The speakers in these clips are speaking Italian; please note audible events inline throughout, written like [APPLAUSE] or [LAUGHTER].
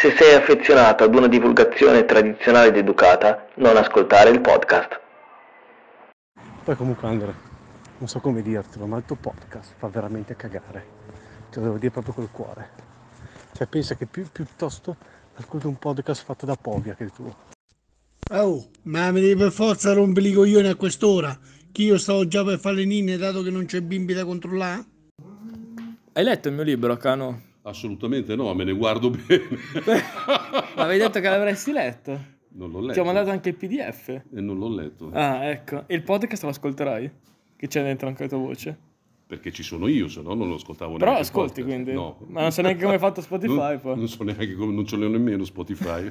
Se sei affezionato ad una divulgazione tradizionale ed educata, non ascoltare il podcast. Poi comunque Andrea, non so come dirtelo, ma il tuo podcast fa veramente cagare. Te lo devo dire proprio col cuore. Cioè pensa che più, piuttosto ascolti un podcast fatto da Povia che il tuo. Oh, ma mi devi per forza rompere i coglioni a quest'ora? Che io stavo già per fare le ninne dato che non c'è bimbi da controllare? Hai letto il mio libro, Cano? Assolutamente no, me ne guardo [LAUGHS] bene. Ma avevi detto che l'avresti letto? Non l'ho letto. Ti ho mandato anche il PDF. E non l'ho letto. Ah, ecco. E il podcast lo ascolterai? Che c'è dentro anche la tua voce? Perché ci sono io, se no non lo ascoltavo Però neanche. Però ascolti quindi? No. Ma non so neanche come hai fatto [LAUGHS] Spotify non, poi. Non so neanche come, non ce l'ho nemmeno Spotify.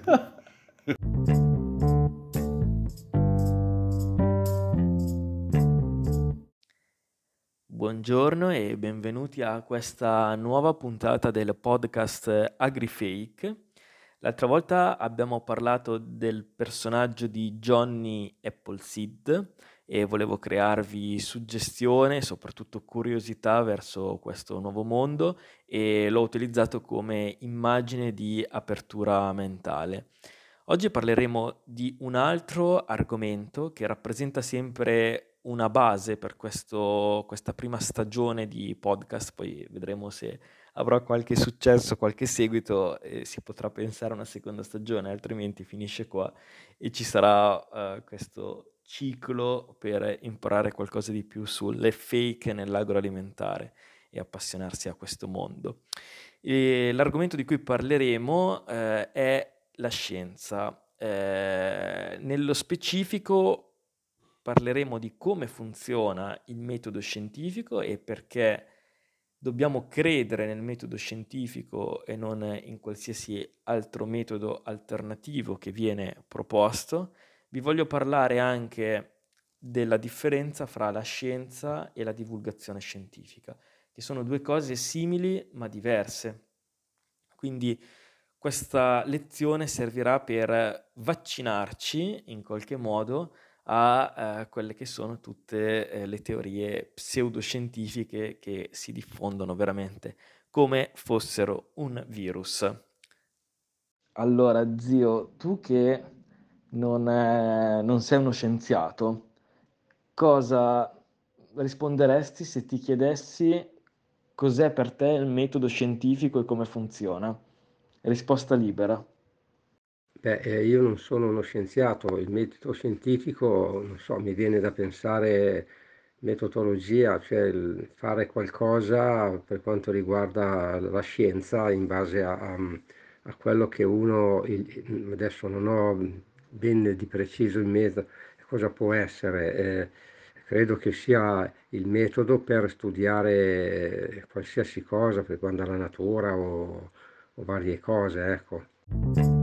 [LAUGHS] Buongiorno e benvenuti a questa nuova puntata del podcast AgriFake. L'altra volta abbiamo parlato del personaggio di Johnny Appleseed e volevo crearvi suggestione e soprattutto curiosità verso questo nuovo mondo e l'ho utilizzato come immagine di apertura mentale. Oggi parleremo di un altro argomento che rappresenta sempre una base per questo, questa prima stagione di podcast, poi vedremo se avrà qualche successo, qualche seguito e si potrà pensare a una seconda stagione, altrimenti finisce qua e ci sarà uh, questo ciclo per imparare qualcosa di più sulle fake nell'agroalimentare e appassionarsi a questo mondo. E l'argomento di cui parleremo uh, è la scienza. Eh, nello specifico parleremo di come funziona il metodo scientifico e perché dobbiamo credere nel metodo scientifico e non in qualsiasi altro metodo alternativo che viene proposto. Vi voglio parlare anche della differenza fra la scienza e la divulgazione scientifica, che sono due cose simili ma diverse. Quindi questa lezione servirà per vaccinarci in qualche modo a eh, quelle che sono tutte eh, le teorie pseudoscientifiche che si diffondono veramente come fossero un virus. Allora, zio, tu che non, è, non sei uno scienziato, cosa risponderesti se ti chiedessi cos'è per te il metodo scientifico e come funziona? Risposta libera. Beh, eh, io non sono uno scienziato, il metodo scientifico, non so, mi viene da pensare metodologia, cioè il fare qualcosa per quanto riguarda la scienza in base a, a, a quello che uno, il, adesso non ho ben di preciso in mente cosa può essere, eh, credo che sia il metodo per studiare qualsiasi cosa per riguarda la natura o, o varie cose, ecco.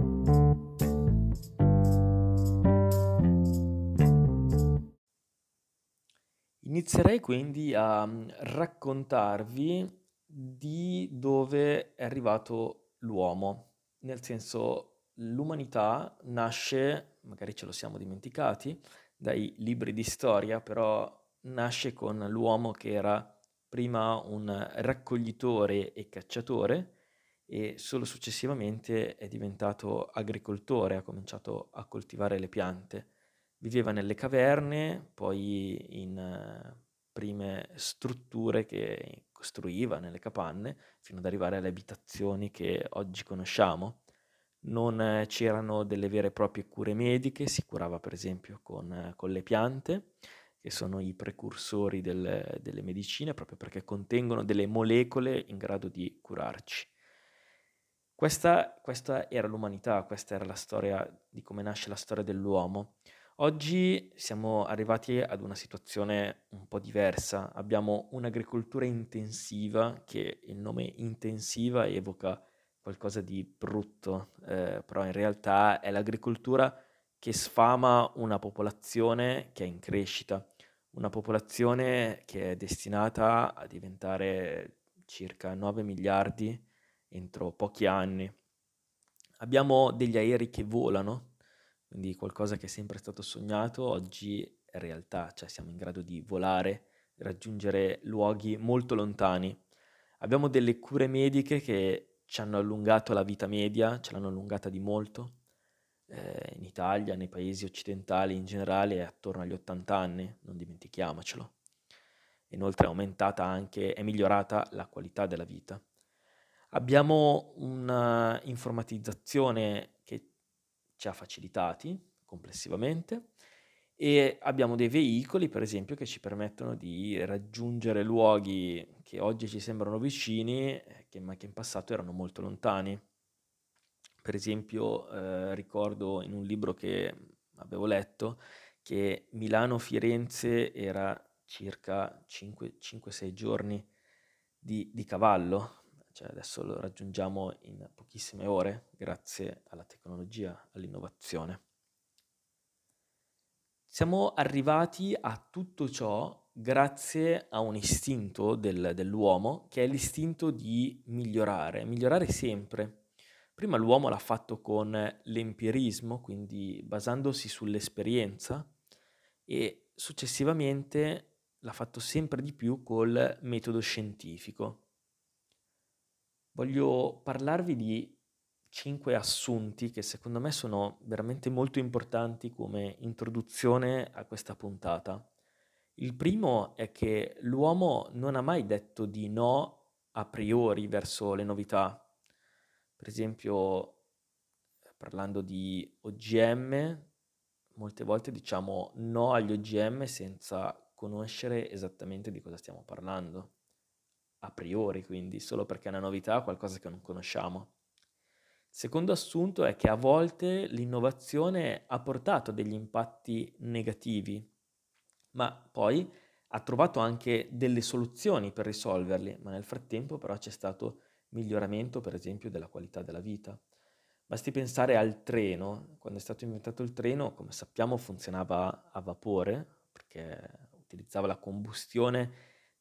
Inizierei quindi a mm, raccontarvi di dove è arrivato l'uomo, nel senso l'umanità nasce, magari ce lo siamo dimenticati, dai libri di storia, però nasce con l'uomo che era prima un raccoglitore e cacciatore e solo successivamente è diventato agricoltore, ha cominciato a coltivare le piante. Viveva nelle caverne, poi in uh, prime strutture che costruiva nelle capanne, fino ad arrivare alle abitazioni che oggi conosciamo. Non eh, c'erano delle vere e proprie cure mediche, si curava per esempio con, eh, con le piante, che sono i precursori del, delle medicine, proprio perché contengono delle molecole in grado di curarci. Questa, questa era l'umanità, questa era la storia di come nasce la storia dell'uomo. Oggi siamo arrivati ad una situazione un po' diversa. Abbiamo un'agricoltura intensiva che il nome intensiva evoca qualcosa di brutto, eh, però in realtà è l'agricoltura che sfama una popolazione che è in crescita, una popolazione che è destinata a diventare circa 9 miliardi entro pochi anni. Abbiamo degli aerei che volano, quindi qualcosa che è sempre stato sognato, oggi è realtà, cioè siamo in grado di volare, raggiungere luoghi molto lontani. Abbiamo delle cure mediche che ci hanno allungato la vita media, ce l'hanno allungata di molto. Eh, in Italia, nei paesi occidentali in generale, è attorno agli 80 anni, non dimentichiamocelo. Inoltre è aumentata anche, è migliorata la qualità della vita. Abbiamo una informatizzazione che ci ha facilitati complessivamente e abbiamo dei veicoli, per esempio, che ci permettono di raggiungere luoghi che oggi ci sembrano vicini, che, ma che in passato erano molto lontani. Per esempio, eh, ricordo in un libro che avevo letto che Milano-Firenze era circa 5-6 giorni di, di cavallo, cioè adesso lo raggiungiamo in pochissime ore grazie alla tecnologia, all'innovazione. Siamo arrivati a tutto ciò grazie a un istinto del, dell'uomo che è l'istinto di migliorare, migliorare sempre. Prima l'uomo l'ha fatto con l'empirismo, quindi basandosi sull'esperienza, e successivamente l'ha fatto sempre di più col metodo scientifico voglio parlarvi di cinque assunti che secondo me sono veramente molto importanti come introduzione a questa puntata. Il primo è che l'uomo non ha mai detto di no a priori verso le novità. Per esempio, parlando di OGM, molte volte diciamo no agli OGM senza conoscere esattamente di cosa stiamo parlando a priori, quindi solo perché è una novità, qualcosa che non conosciamo. Secondo assunto è che a volte l'innovazione ha portato degli impatti negativi, ma poi ha trovato anche delle soluzioni per risolverli, ma nel frattempo però c'è stato miglioramento, per esempio, della qualità della vita. Basti pensare al treno, quando è stato inventato il treno, come sappiamo, funzionava a vapore, perché utilizzava la combustione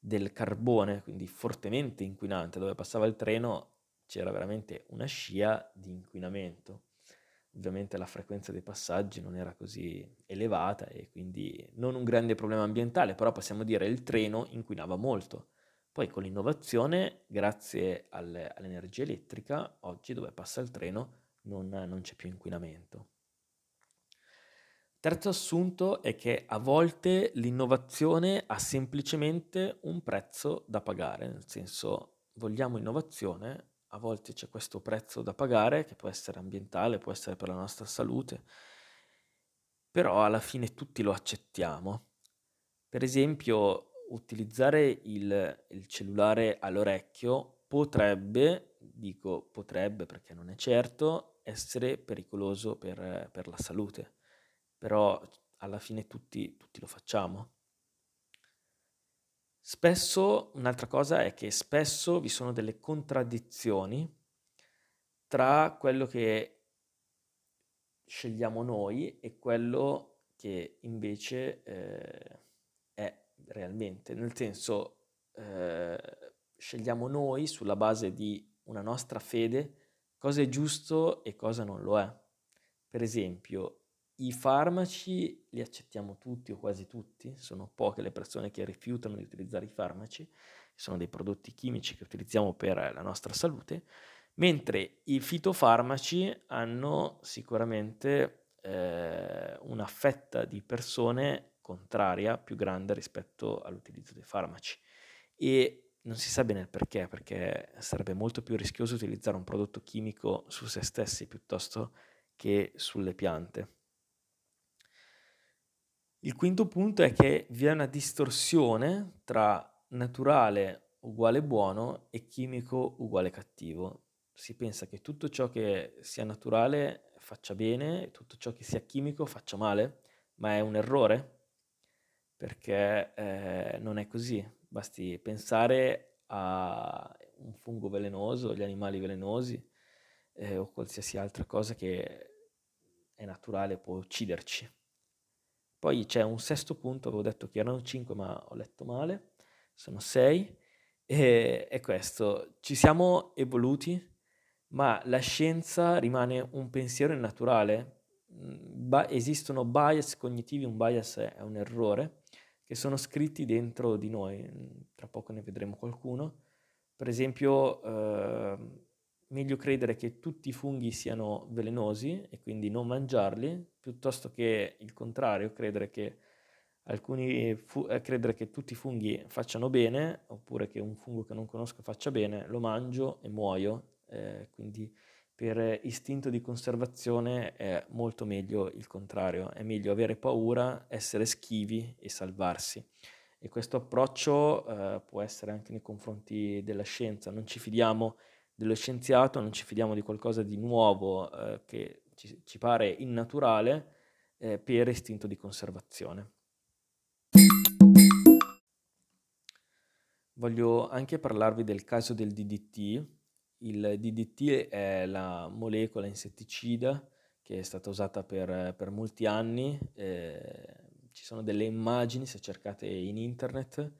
del carbone, quindi fortemente inquinante, dove passava il treno c'era veramente una scia di inquinamento. Ovviamente la frequenza dei passaggi non era così elevata e quindi non un grande problema ambientale, però possiamo dire che il treno inquinava molto. Poi con l'innovazione, grazie al, all'energia elettrica, oggi dove passa il treno non, non c'è più inquinamento. Terzo assunto è che a volte l'innovazione ha semplicemente un prezzo da pagare, nel senso vogliamo innovazione, a volte c'è questo prezzo da pagare che può essere ambientale, può essere per la nostra salute, però alla fine tutti lo accettiamo. Per esempio, utilizzare il, il cellulare all'orecchio potrebbe, dico potrebbe perché non è certo, essere pericoloso per, per la salute però alla fine tutti, tutti lo facciamo. Spesso, un'altra cosa è che spesso vi sono delle contraddizioni tra quello che scegliamo noi e quello che invece eh, è realmente. Nel senso, eh, scegliamo noi sulla base di una nostra fede cosa è giusto e cosa non lo è. Per esempio, i farmaci li accettiamo tutti o quasi tutti, sono poche le persone che rifiutano di utilizzare i farmaci, sono dei prodotti chimici che utilizziamo per la nostra salute, mentre i fitofarmaci hanno sicuramente eh, una fetta di persone contraria più grande rispetto all'utilizzo dei farmaci e non si sa bene il perché, perché sarebbe molto più rischioso utilizzare un prodotto chimico su se stessi piuttosto che sulle piante. Il quinto punto è che vi è una distorsione tra naturale uguale buono e chimico uguale cattivo. Si pensa che tutto ciò che sia naturale faccia bene e tutto ciò che sia chimico faccia male, ma è un errore perché eh, non è così. Basti pensare a un fungo velenoso, gli animali velenosi eh, o qualsiasi altra cosa che è naturale può ucciderci. Poi c'è un sesto punto, avevo detto che erano cinque ma ho letto male, sono sei, e è questo, ci siamo evoluti, ma la scienza rimane un pensiero innaturale, mm, ba- esistono bias cognitivi, un bias è un errore, che sono scritti dentro di noi, tra poco ne vedremo qualcuno, per esempio eh, meglio credere che tutti i funghi siano velenosi e quindi non mangiarli, piuttosto che il contrario, credere che, alcuni fu- eh, credere che tutti i funghi facciano bene, oppure che un fungo che non conosco faccia bene, lo mangio e muoio. Eh, quindi per istinto di conservazione è molto meglio il contrario, è meglio avere paura, essere schivi e salvarsi. E questo approccio eh, può essere anche nei confronti della scienza, non ci fidiamo dello scienziato, non ci fidiamo di qualcosa di nuovo eh, che ci, ci, pare innaturale eh, per istinto di conservazione. Voglio anche parlarvi del caso del DDT. Il DDT è la molecola insetticida che è stata usata per, per molti anni. Eh, ci sono delle immagini, se cercate in internet,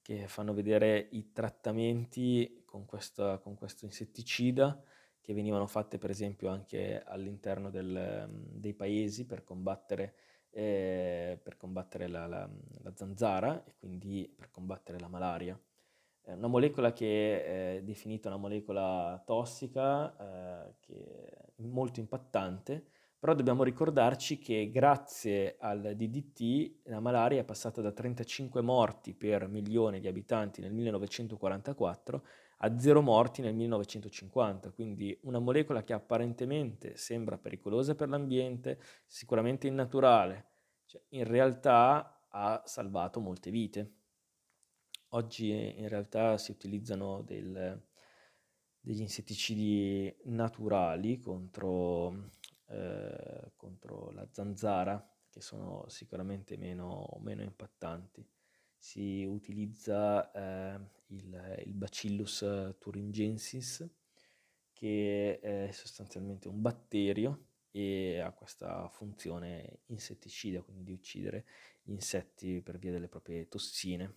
che fanno vedere i trattamenti con, questa, con questo insetticida che venivano fatte per esempio anche all'interno del, dei paesi per combattere, eh, per combattere la, la, la, zanzara e quindi per combattere la malaria. È una molecola che è definita una molecola tossica, eh, che è molto impattante, però dobbiamo ricordarci che grazie al DDT la malaria è passata da 35 morti per milione di abitanti nel 1944 a zero morti nel 1950, quindi una molecola che apparentemente sembra pericolosa per l'ambiente, sicuramente innaturale, cioè, in realtà ha salvato molte vite. Oggi in realtà si utilizzano del, degli insetticidi naturali contro eh, contro la zanzara, che sono sicuramente meno, meno impattanti. Si utilizza eh, il, il, Bacillus thuringiensis, che è sostanzialmente un batterio e ha questa funzione insetticida, quindi di uccidere gli insetti per via delle proprie tossine.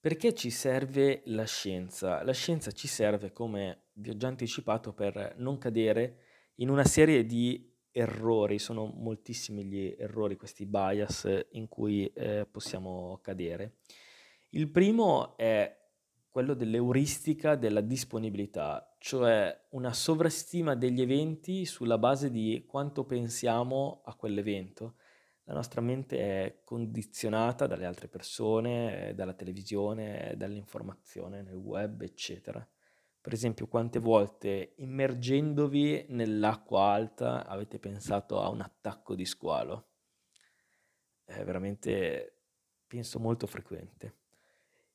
Perché ci serve la scienza? La scienza ci serve, come vi ho già anticipato, per non cadere in una serie di errori, sono moltissimi gli errori, questi bias in cui eh, possiamo cadere. Il primo è quello dell'euristica della disponibilità, cioè una sovrastima degli eventi sulla base di quanto pensiamo a quell'evento. La nostra mente è condizionata dalle altre persone, dalla televisione, dall'informazione nel web, eccetera. Per esempio, quante volte immergendovi nell'acqua alta avete pensato a un attacco di squalo? È veramente, penso, molto frequente.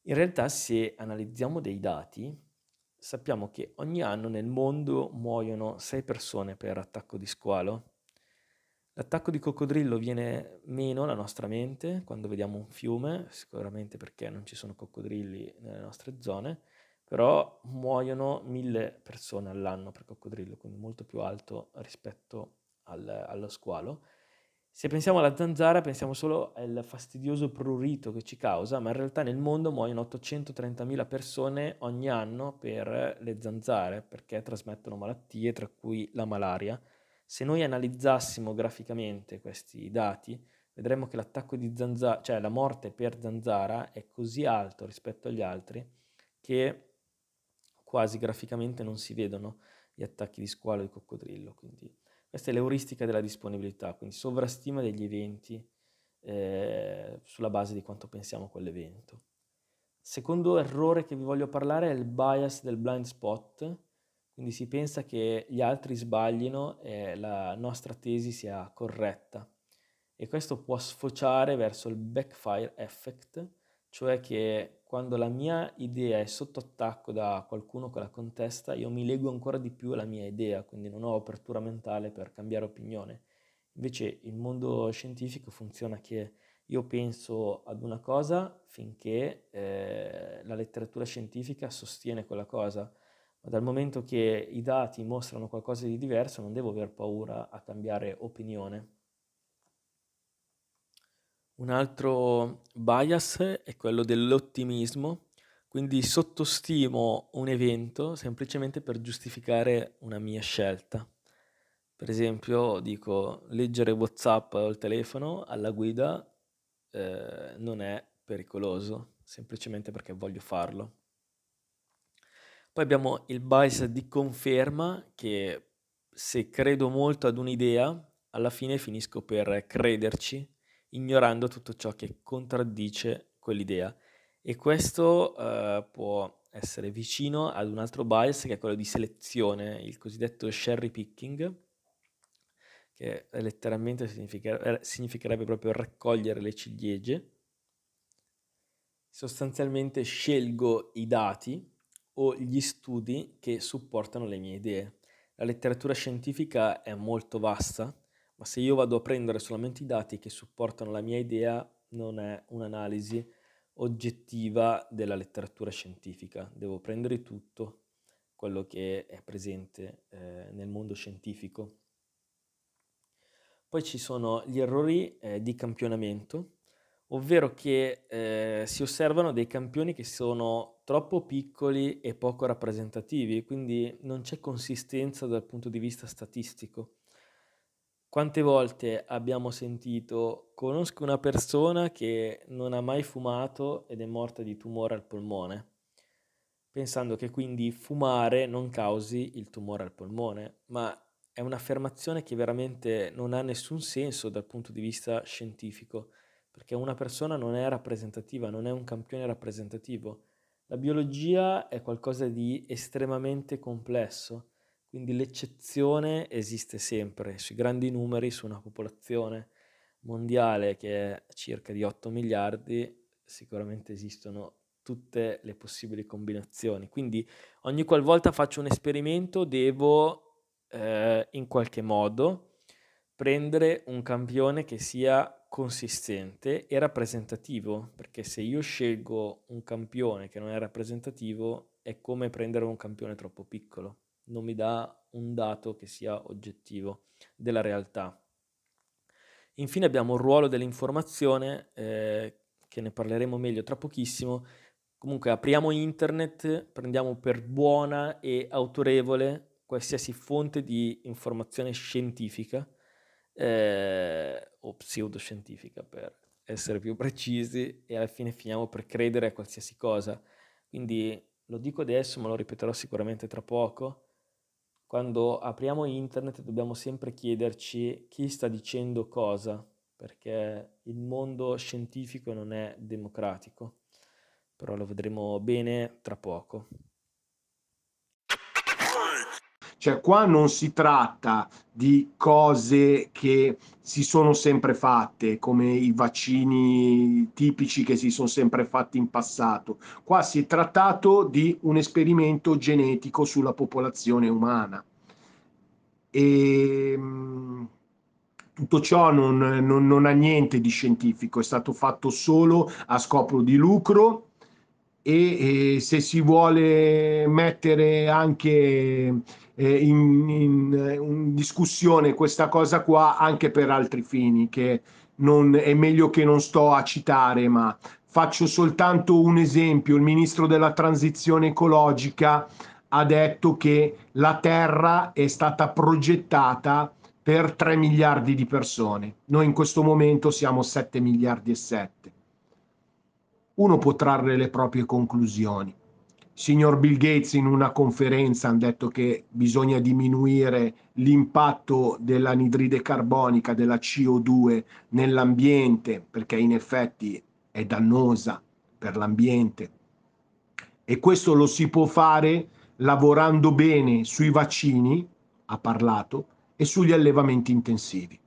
In realtà, se analizziamo dei dati, sappiamo che ogni anno nel mondo muoiono 6 persone per attacco di squalo. L'attacco di coccodrillo viene meno alla nostra mente quando vediamo un fiume, sicuramente perché non ci sono coccodrilli nelle nostre zone però muoiono mille persone all'anno per coccodrillo, quindi molto più alto rispetto al, allo squalo. Se pensiamo alla zanzara pensiamo solo al fastidioso prurito che ci causa, ma in realtà nel mondo muoiono 830.000 persone ogni anno per le zanzare, perché trasmettono malattie, tra cui la malaria. Se noi analizzassimo graficamente questi dati, vedremo che l'attacco di zanzara, cioè la morte per zanzara, è così alto rispetto agli altri che quasi graficamente non si vedono gli attacchi di squalo e di coccodrillo. Quindi questa è l'euristica della disponibilità, quindi sovrastima degli eventi eh, sulla base di quanto pensiamo a quell'evento. Secondo errore che vi voglio parlare è il bias del blind spot, quindi si pensa che gli altri sbaglino e la nostra tesi sia corretta. e questo può sfociare verso il backfire effect, cioè che quando la mia idea è sotto attacco da qualcuno che la contesta, io mi leggo ancora di più alla mia idea, quindi non ho apertura mentale per cambiare opinione. Invece il mondo scientifico funziona che io penso ad una cosa finché eh, la letteratura scientifica sostiene quella cosa, ma dal momento che i dati mostrano qualcosa di diverso non devo aver paura a cambiare opinione. Un altro bias è quello dell'ottimismo, quindi sottostimo un evento semplicemente per giustificare una mia scelta. Per esempio, dico, leggere WhatsApp o il telefono alla guida eh, non è pericoloso, semplicemente perché voglio farlo. Poi abbiamo il bias di conferma che se credo molto ad un'idea, alla fine finisco per crederci ignorando tutto ciò che contraddice quell'idea. E questo eh, può essere vicino ad un altro bias che è quello di selezione, il cosiddetto cherry picking, che letteralmente significa, significherebbe proprio raccogliere le ciliegie. Sostanzialmente scelgo i dati o gli studi che supportano le mie idee. La letteratura scientifica è molto vasta ma se io vado a prendere solamente i dati che supportano la mia idea, non è un'analisi oggettiva della letteratura scientifica. Devo prendere tutto quello che è presente eh, nel mondo scientifico. Poi ci sono gli errori eh, di campionamento, ovvero che eh, si osservano dei campioni che sono troppo piccoli e poco rappresentativi, quindi non c'è consistenza dal punto di vista statistico. Quante volte abbiamo sentito conosco una persona che non ha mai fumato ed è morta di tumore al polmone, pensando che quindi fumare non causi il tumore al polmone, ma è un'affermazione che veramente non ha nessun senso dal punto di vista scientifico, perché una persona non è rappresentativa, non è un campione rappresentativo. La biologia è qualcosa di estremamente complesso quindi l'eccezione esiste sempre sui grandi numeri, su una popolazione mondiale che è circa di 8 miliardi, sicuramente esistono tutte le possibili combinazioni. Quindi ogni qualvolta faccio un esperimento devo eh, in qualche modo prendere un campione che sia consistente e rappresentativo, perché se io scelgo un campione che non è rappresentativo è come prendere un campione troppo piccolo non mi dà un dato che sia oggettivo della realtà. Infine abbiamo il ruolo dell'informazione, eh, che ne parleremo meglio tra pochissimo. Comunque apriamo internet, prendiamo per buona e autorevole qualsiasi fonte di informazione scientifica eh, o pseudoscientifica per essere più precisi e alla fine finiamo per credere a qualsiasi cosa. Quindi lo dico adesso, ma lo ripeterò sicuramente tra poco quando apriamo internet dobbiamo sempre chiederci chi sta dicendo cosa, perché il mondo scientifico non è democratico, però lo vedremo bene tra poco. Cioè qua non si tratta di cose che si sono sempre fatte, come i vaccini tipici che si sono sempre fatti in passato. Qua si è trattato di un esperimento genetico sulla popolazione umana. E mm, tutto ciò non, non, non ha niente di scientifico, è stato fatto solo a scopo di lucro e, e se si vuole mettere anche eh, in, in, in, discussione questa cosa qua anche per altri fini che non, è meglio che non sto a citare ma faccio soltanto un esempio. Il ministro della transizione ecologica ha detto che la terra è stata progettata per 3 miliardi di persone. Noi in questo momento siamo 7 miliardi e 7 uno può trarre le proprie conclusioni signor Bill Gates in una conferenza hanno detto che bisogna diminuire l'impatto dell'anidride carbonica, della CO2 nell'ambiente, perché in effetti è dannosa per l'ambiente. E questo lo si può fare lavorando bene sui vaccini, ha parlato, e sugli allevamenti intensivi.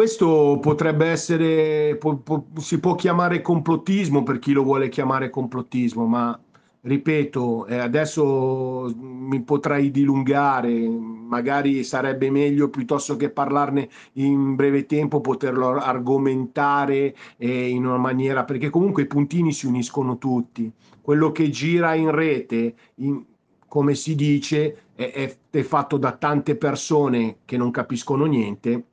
Questo potrebbe essere, po- po- si può chiamare complottismo per chi lo vuole chiamare complottismo, ma ripeto, eh, adesso mi potrei dilungare, magari sarebbe meglio piuttosto che parlarne in breve tempo poterlo argomentare eh, in una maniera, perché comunque i puntini si uniscono tutti. Quello che gira in rete, in, come si dice, è, è, è fatto da tante persone che non capiscono niente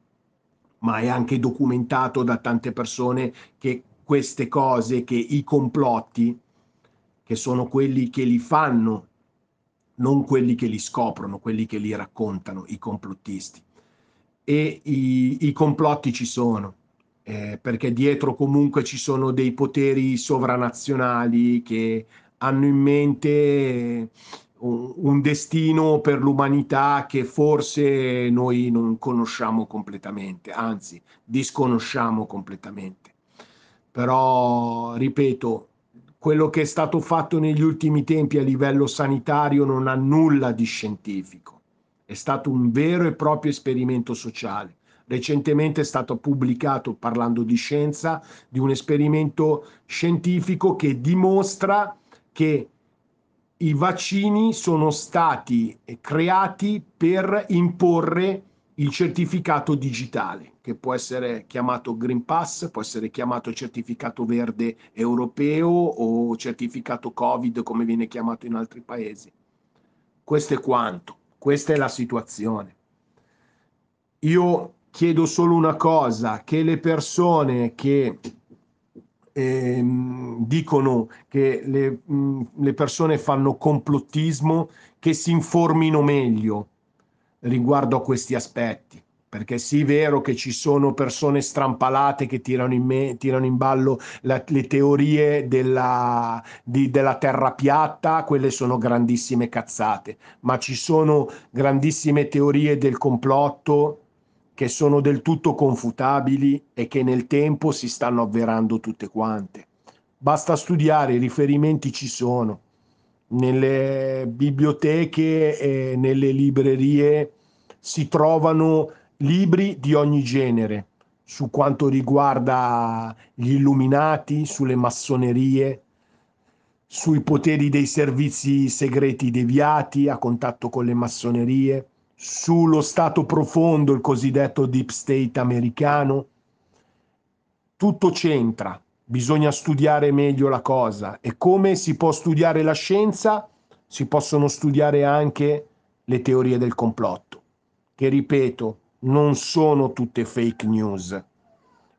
ma è anche documentato da tante persone che queste cose, che i complotti, che sono quelli che li fanno, non quelli che li scoprono, quelli che li raccontano, i complottisti. E i, i complotti ci sono, eh, perché dietro comunque ci sono dei poteri sovranazionali che hanno in mente un destino per l'umanità che forse noi non conosciamo completamente, anzi disconosciamo completamente. Però, ripeto, quello che è stato fatto negli ultimi tempi a livello sanitario non ha nulla di scientifico, è stato un vero e proprio esperimento sociale. Recentemente è stato pubblicato, parlando di scienza, di un esperimento scientifico che dimostra che i vaccini sono stati creati per imporre il certificato digitale, che può essere chiamato Green Pass, può essere chiamato certificato verde europeo o certificato Covid, come viene chiamato in altri paesi. Questo è quanto, questa è la situazione. Io chiedo solo una cosa, che le persone che eh, dicono che le, mh, le persone fanno complottismo, che si informino meglio riguardo a questi aspetti perché sì è vero che ci sono persone strampalate che tirano in, me, tirano in ballo la, le teorie della, di, della, terra piatta, quelle sono grandissime cazzate, ma ci sono grandissime teorie del complotto che sono del tutto confutabili e che nel tempo si stanno avverando tutte quante. Basta studiare, i riferimenti ci sono. Nelle biblioteche e nelle librerie si trovano libri di ogni genere su quanto riguarda gli illuminati, sulle massonerie, sui poteri dei servizi segreti deviati a contatto con le massonerie sullo stato profondo, il cosiddetto deep state americano. Tutto c'entra, bisogna studiare meglio la cosa e come si può studiare la scienza, si possono studiare anche le teorie del complotto, che ripeto, non sono tutte fake news.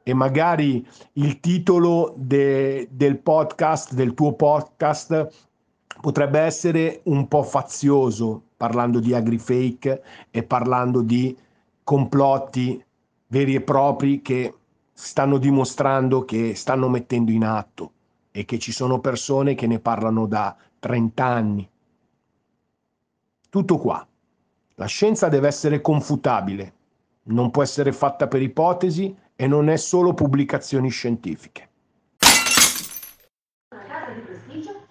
E magari il titolo de, del podcast, del tuo podcast, potrebbe essere un po' fazioso, parlando di agrifake e parlando di complotti veri e propri che stanno dimostrando che stanno mettendo in atto e che ci sono persone che ne parlano da 30 anni. Tutto qua. La scienza deve essere confutabile, non può essere fatta per ipotesi e non è solo pubblicazioni scientifiche.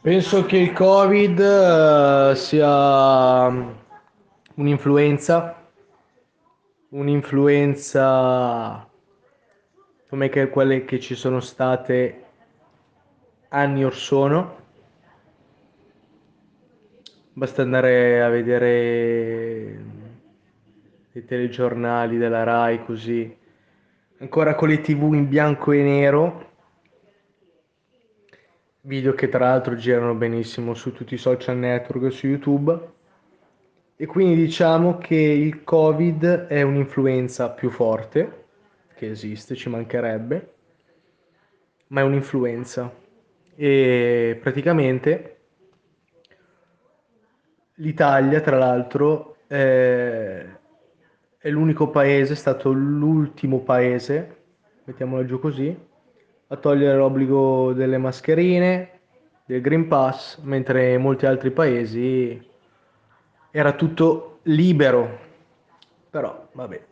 Penso che il Covid uh, sia un'influenza, un'influenza come quelle che ci sono state anni or sono. Basta andare a vedere i telegiornali della RAI così, ancora con le tv in bianco e nero video che tra l'altro girano benissimo su tutti i social network e su YouTube. E quindi diciamo che il Covid è un'influenza più forte che esiste, ci mancherebbe, ma è un'influenza. E praticamente l'Italia, tra l'altro, è, è l'unico paese, è stato l'ultimo paese, mettiamola giù così, a togliere l'obbligo delle mascherine, del Green Pass, mentre in molti altri paesi era tutto libero. Però, vabbè.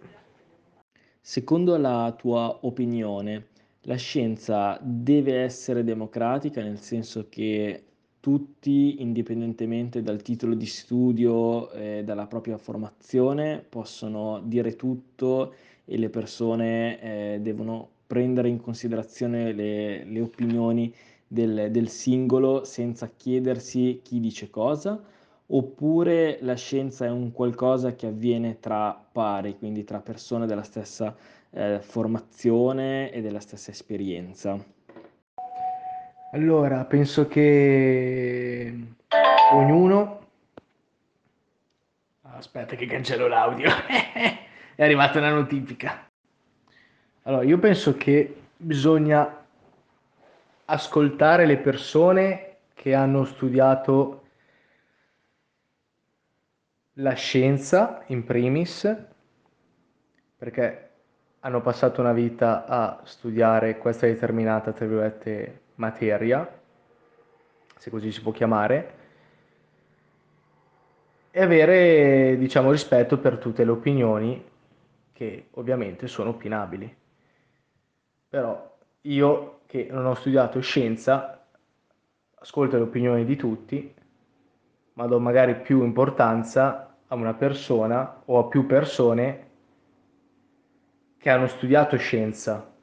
Secondo la tua opinione, la scienza deve essere democratica, nel senso che tutti, indipendentemente dal titolo di studio e dalla propria formazione, possono dire tutto e le persone eh, devono prendere in considerazione le, le opinioni del, del singolo senza chiedersi chi dice cosa, oppure la scienza è un qualcosa che avviene tra pari, quindi tra persone della stessa eh, formazione e della stessa esperienza? Allora, penso che ognuno... Aspetta che cancello l'audio. [LAUGHS] è arrivata una notifica. Allora, io penso che bisogna ascoltare le persone che hanno studiato la scienza in primis, perché hanno passato una vita a studiare questa determinata, tra virgolette, materia, se così si può chiamare, e avere, diciamo, rispetto per tutte le opinioni che ovviamente sono opinabili. Però io che non ho studiato scienza, ascolto le opinioni di tutti, ma do magari più importanza a una persona o a più persone che hanno studiato scienza.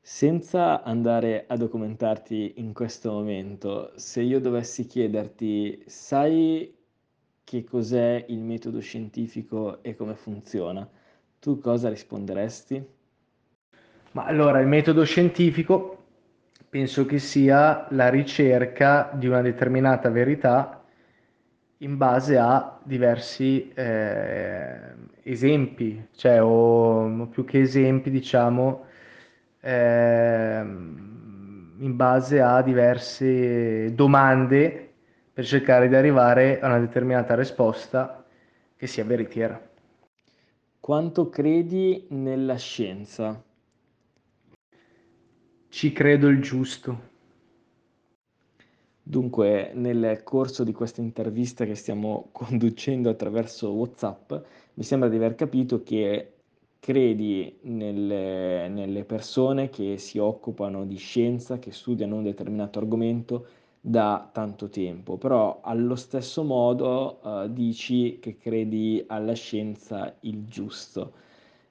Senza andare a documentarti in questo momento, se io dovessi chiederti, sai che cos'è il metodo scientifico e come funziona, tu cosa risponderesti? Ma allora, il metodo scientifico penso che sia la ricerca di una determinata verità in base a diversi eh, esempi, cioè o più che esempi, diciamo, eh, in base a diverse domande per cercare di arrivare a una determinata risposta che sia veritiera. Quanto credi nella scienza? Ci credo il giusto. Dunque, nel corso di questa intervista che stiamo [LAUGHS] conducendo attraverso WhatsApp, mi sembra di aver capito che credi nelle, nelle persone che si occupano di scienza, che studiano un determinato argomento da tanto tempo, però allo stesso modo uh, dici che credi alla scienza il giusto.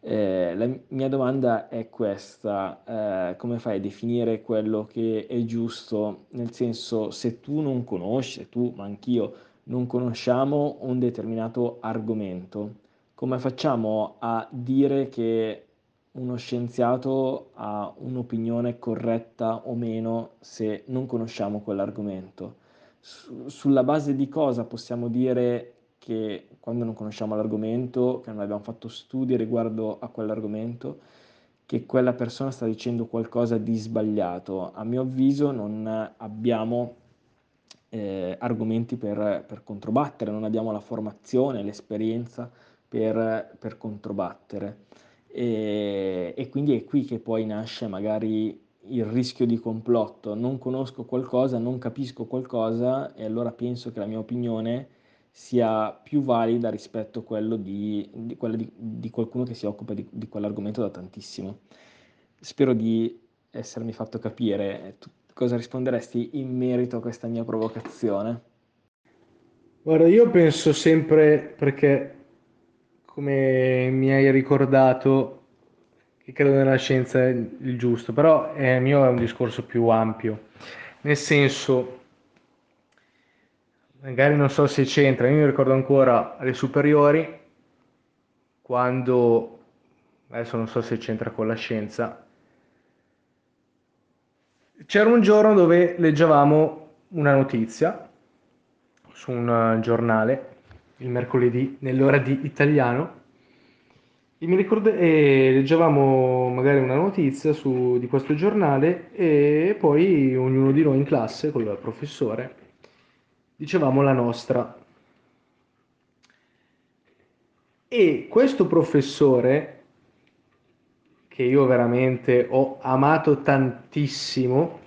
Eh, la mia domanda è questa, eh, come fai a definire quello che è giusto? Nel senso, se tu non conosci, se tu, ma anch'io, non conosciamo un determinato argomento, come facciamo a dire che uno scienziato ha un'opinione corretta o meno se non conosciamo quell'argomento? Su- sulla base di cosa possiamo dire che quando non conosciamo l'argomento, che non abbiamo fatto studi riguardo a quell'argomento, che quella persona sta dicendo qualcosa di sbagliato. A mio avviso non abbiamo eh, argomenti per, per, controbattere, non abbiamo la formazione, l'esperienza per, per controbattere. E, e, quindi è qui che poi nasce magari il rischio di complotto. Non conosco qualcosa, non capisco qualcosa e allora penso che la mia opinione sia più valida rispetto a quello di, di, di, di qualcuno che si occupa di, quell'argomento da tantissimo. Spero di essermi fatto capire. Tu cosa risponderesti in merito a questa mia provocazione? Guarda, io penso sempre perché, come mi hai ricordato, che credo nella scienza è il giusto, però il mio è un discorso più ampio. Nel senso, magari non so se c'entra, io mi ricordo ancora alle superiori, quando, adesso non so se c'entra con la scienza, c'era un giorno dove leggevamo una notizia su un giornale, il mercoledì, nell'ora di italiano, e mi ricordo, e leggevamo magari una notizia su, di questo giornale e poi ognuno di noi in classe, con il professore, dicevamo la nostra. E questo professore, che io veramente ho amato tantissimo,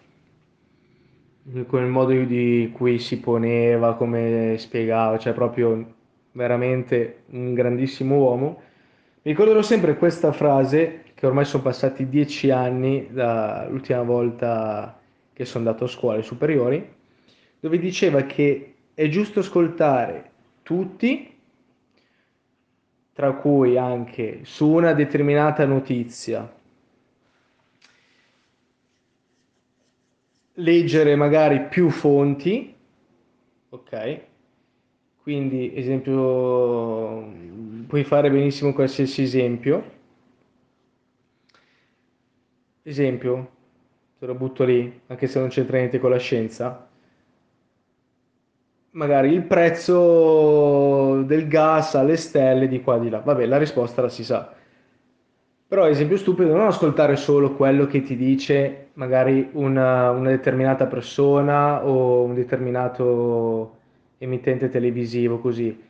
con il modo di cui si poneva, come spiegava, cioè proprio veramente un grandissimo uomo, mi ricorderò sempre questa frase, che ormai sono passati dieci anni dall'ultima volta che sono andato a scuole superiori, dove diceva che è giusto ascoltare tutti tra cui anche su una determinata notizia, leggere magari più fonti, ok? Quindi, esempio, puoi fare benissimo qualsiasi esempio. Esempio, te lo butto lì, anche se non c'entra niente con la scienza. Magari il prezzo del gas alle stelle di qua di là. Vabbè, la risposta la si sa. Però, esempio stupido, non ascoltare solo quello che ti dice magari una, una determinata persona o un determinato emittente televisivo, così.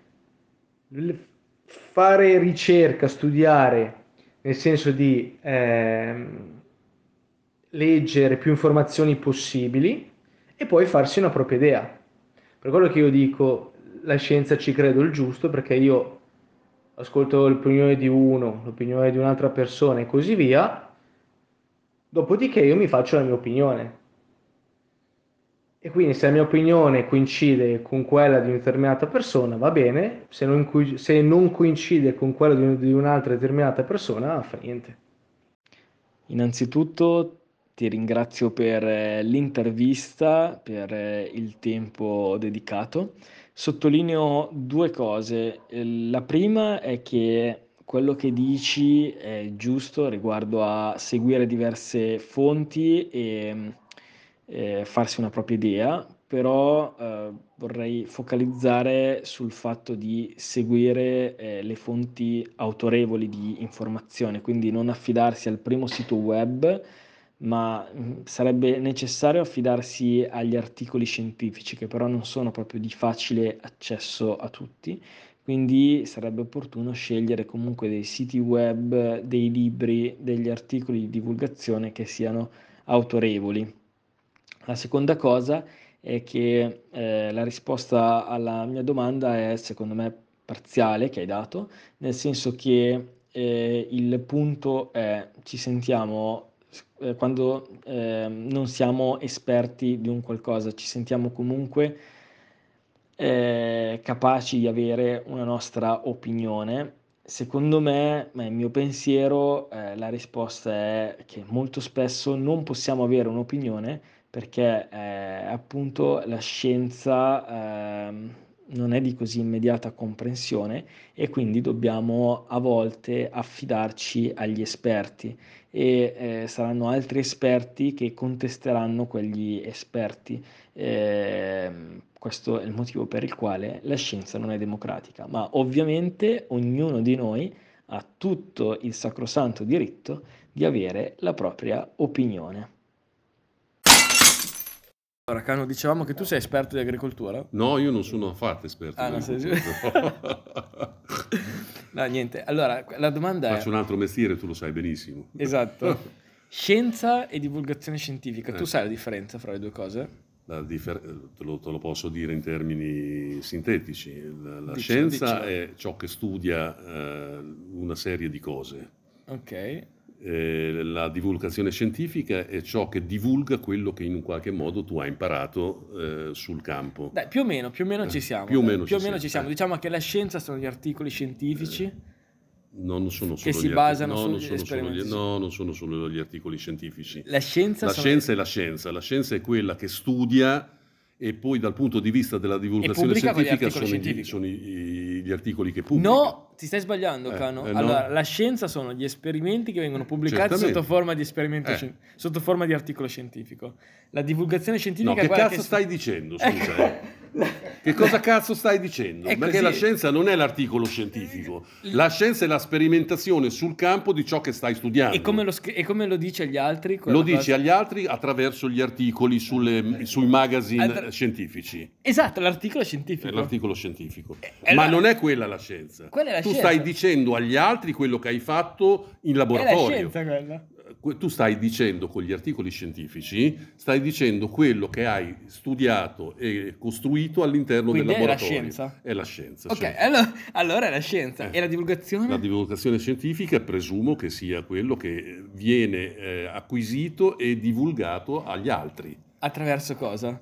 Fare ricerca, studiare, nel senso di eh, leggere più informazioni possibili e poi farsi una propria idea. Per quello che io dico, la scienza ci credo il giusto, perché io ascolto l'opinione di uno, l'opinione di un'altra persona e così via, dopodiché io mi faccio la mia opinione. E quindi se la mia opinione coincide con quella di una determinata persona, va bene, se non, se non coincide con quella di, un, di un'altra determinata persona, fa niente. Innanzitutto ti ringrazio per eh, l'intervista, per eh, il tempo dedicato. Sottolineo due cose. La prima è che quello che dici è giusto riguardo a seguire diverse fonti e eh, farsi una propria idea, però eh, vorrei focalizzare sul fatto di seguire eh, le fonti autorevoli di informazione, quindi non affidarsi al primo sito web ma mhmm, sarebbe necessario affidarsi agli articoli scientifici che però non sono proprio di facile accesso a tutti, quindi sarebbe opportuno scegliere comunque dei siti web, dei libri, degli articoli di divulgazione che siano autorevoli. La seconda cosa è che eh, la risposta alla mia domanda è secondo me parziale che hai dato, nel senso che eh, il punto è ci sentiamo eh, quando eh, non siamo esperti di un qualcosa, ci sentiamo comunque eh, capaci di avere una nostra opinione. Secondo me, il mio pensiero, eh, la risposta è che molto spesso non possiamo avere un'opinione perché eh, appunto la scienza ehm, non è di così immediata comprensione e quindi dobbiamo a volte affidarci agli esperti e eh, saranno altri esperti che contesteranno quegli esperti. Eh, questo è il motivo per il quale la scienza non è democratica, ma ovviamente ognuno di noi ha tutto il sacrosanto diritto di avere la propria opinione. Allora, Cano, dicevamo che tu sei esperto di agricoltura? No, io non sono affatto esperto ah, di agricoltura. [LAUGHS] no, niente. Allora, la domanda Faccio è... Faccio un altro mestiere, tu lo sai benissimo. Esatto. [LAUGHS] Scienza e divulgazione scientifica. Eh. Tu sai la differenza fra le due cose? Differ- te, lo, te, lo, posso dire in termini sintetici. La, la dice, scienza dice. è ciò che studia eh, una serie di cose. Ok eh, la divulgazione scientifica è ciò che divulga quello che in un qualche modo tu hai imparato eh, sul campo. Dai, più o meno, più o meno ci siamo. Più o meno, più ci, o meno ci siamo. Diciamo che la scienza sono gli articoli scientifici. Eh, no, non sono che solo si gli basano articoli, no, sugli esperimenti. No, non sono solo gli articoli scientifici. La scienza, la scienza è la scienza. La scienza è quella che studia e poi dal punto di vista della divulgazione scientifica sono, gli, sono i, gli, articoli che pubblica. No, ti stai sbagliando, Eh, Cano. eh, no. allora, la scienza sono gli esperimenti che vengono pubblicati Certamente. sotto forma di esperimento Eh. scien- sotto forma di articolo scientifico. La divulgazione scientifica No, che cazzo che stai dicendo? Scusa? [LAUGHS] Che cosa cazzo stai dicendo? È Perché così. la scienza non è l'articolo scientifico, la scienza è la sperimentazione sul campo di ciò che stai studiando. E come lo, e come lo dici agli altri? Lo cosa? agli altri attraverso gli articoli sulle- sui magazine Attra- scientifici. Esatto, l'articolo È scientifico. l'articolo scientifico. e Ma allora- non è quella la scienza. Quella è la tu scienza. stai dicendo agli altri quello che hai fatto in È la laboratorio. scienza quella. Tu stai dicendo con gli articoli scientifici, stai dicendo quello che hai studiato e costruito all'interno Quindi del è la laboratorio. scienza? È la scienza. Ok, certo. allora, allora è la scienza. Eh. E la divulgazione? La divulgazione scientifica presumo che sia quello che viene eh, acquisito e divulgato agli altri. Attraverso cosa?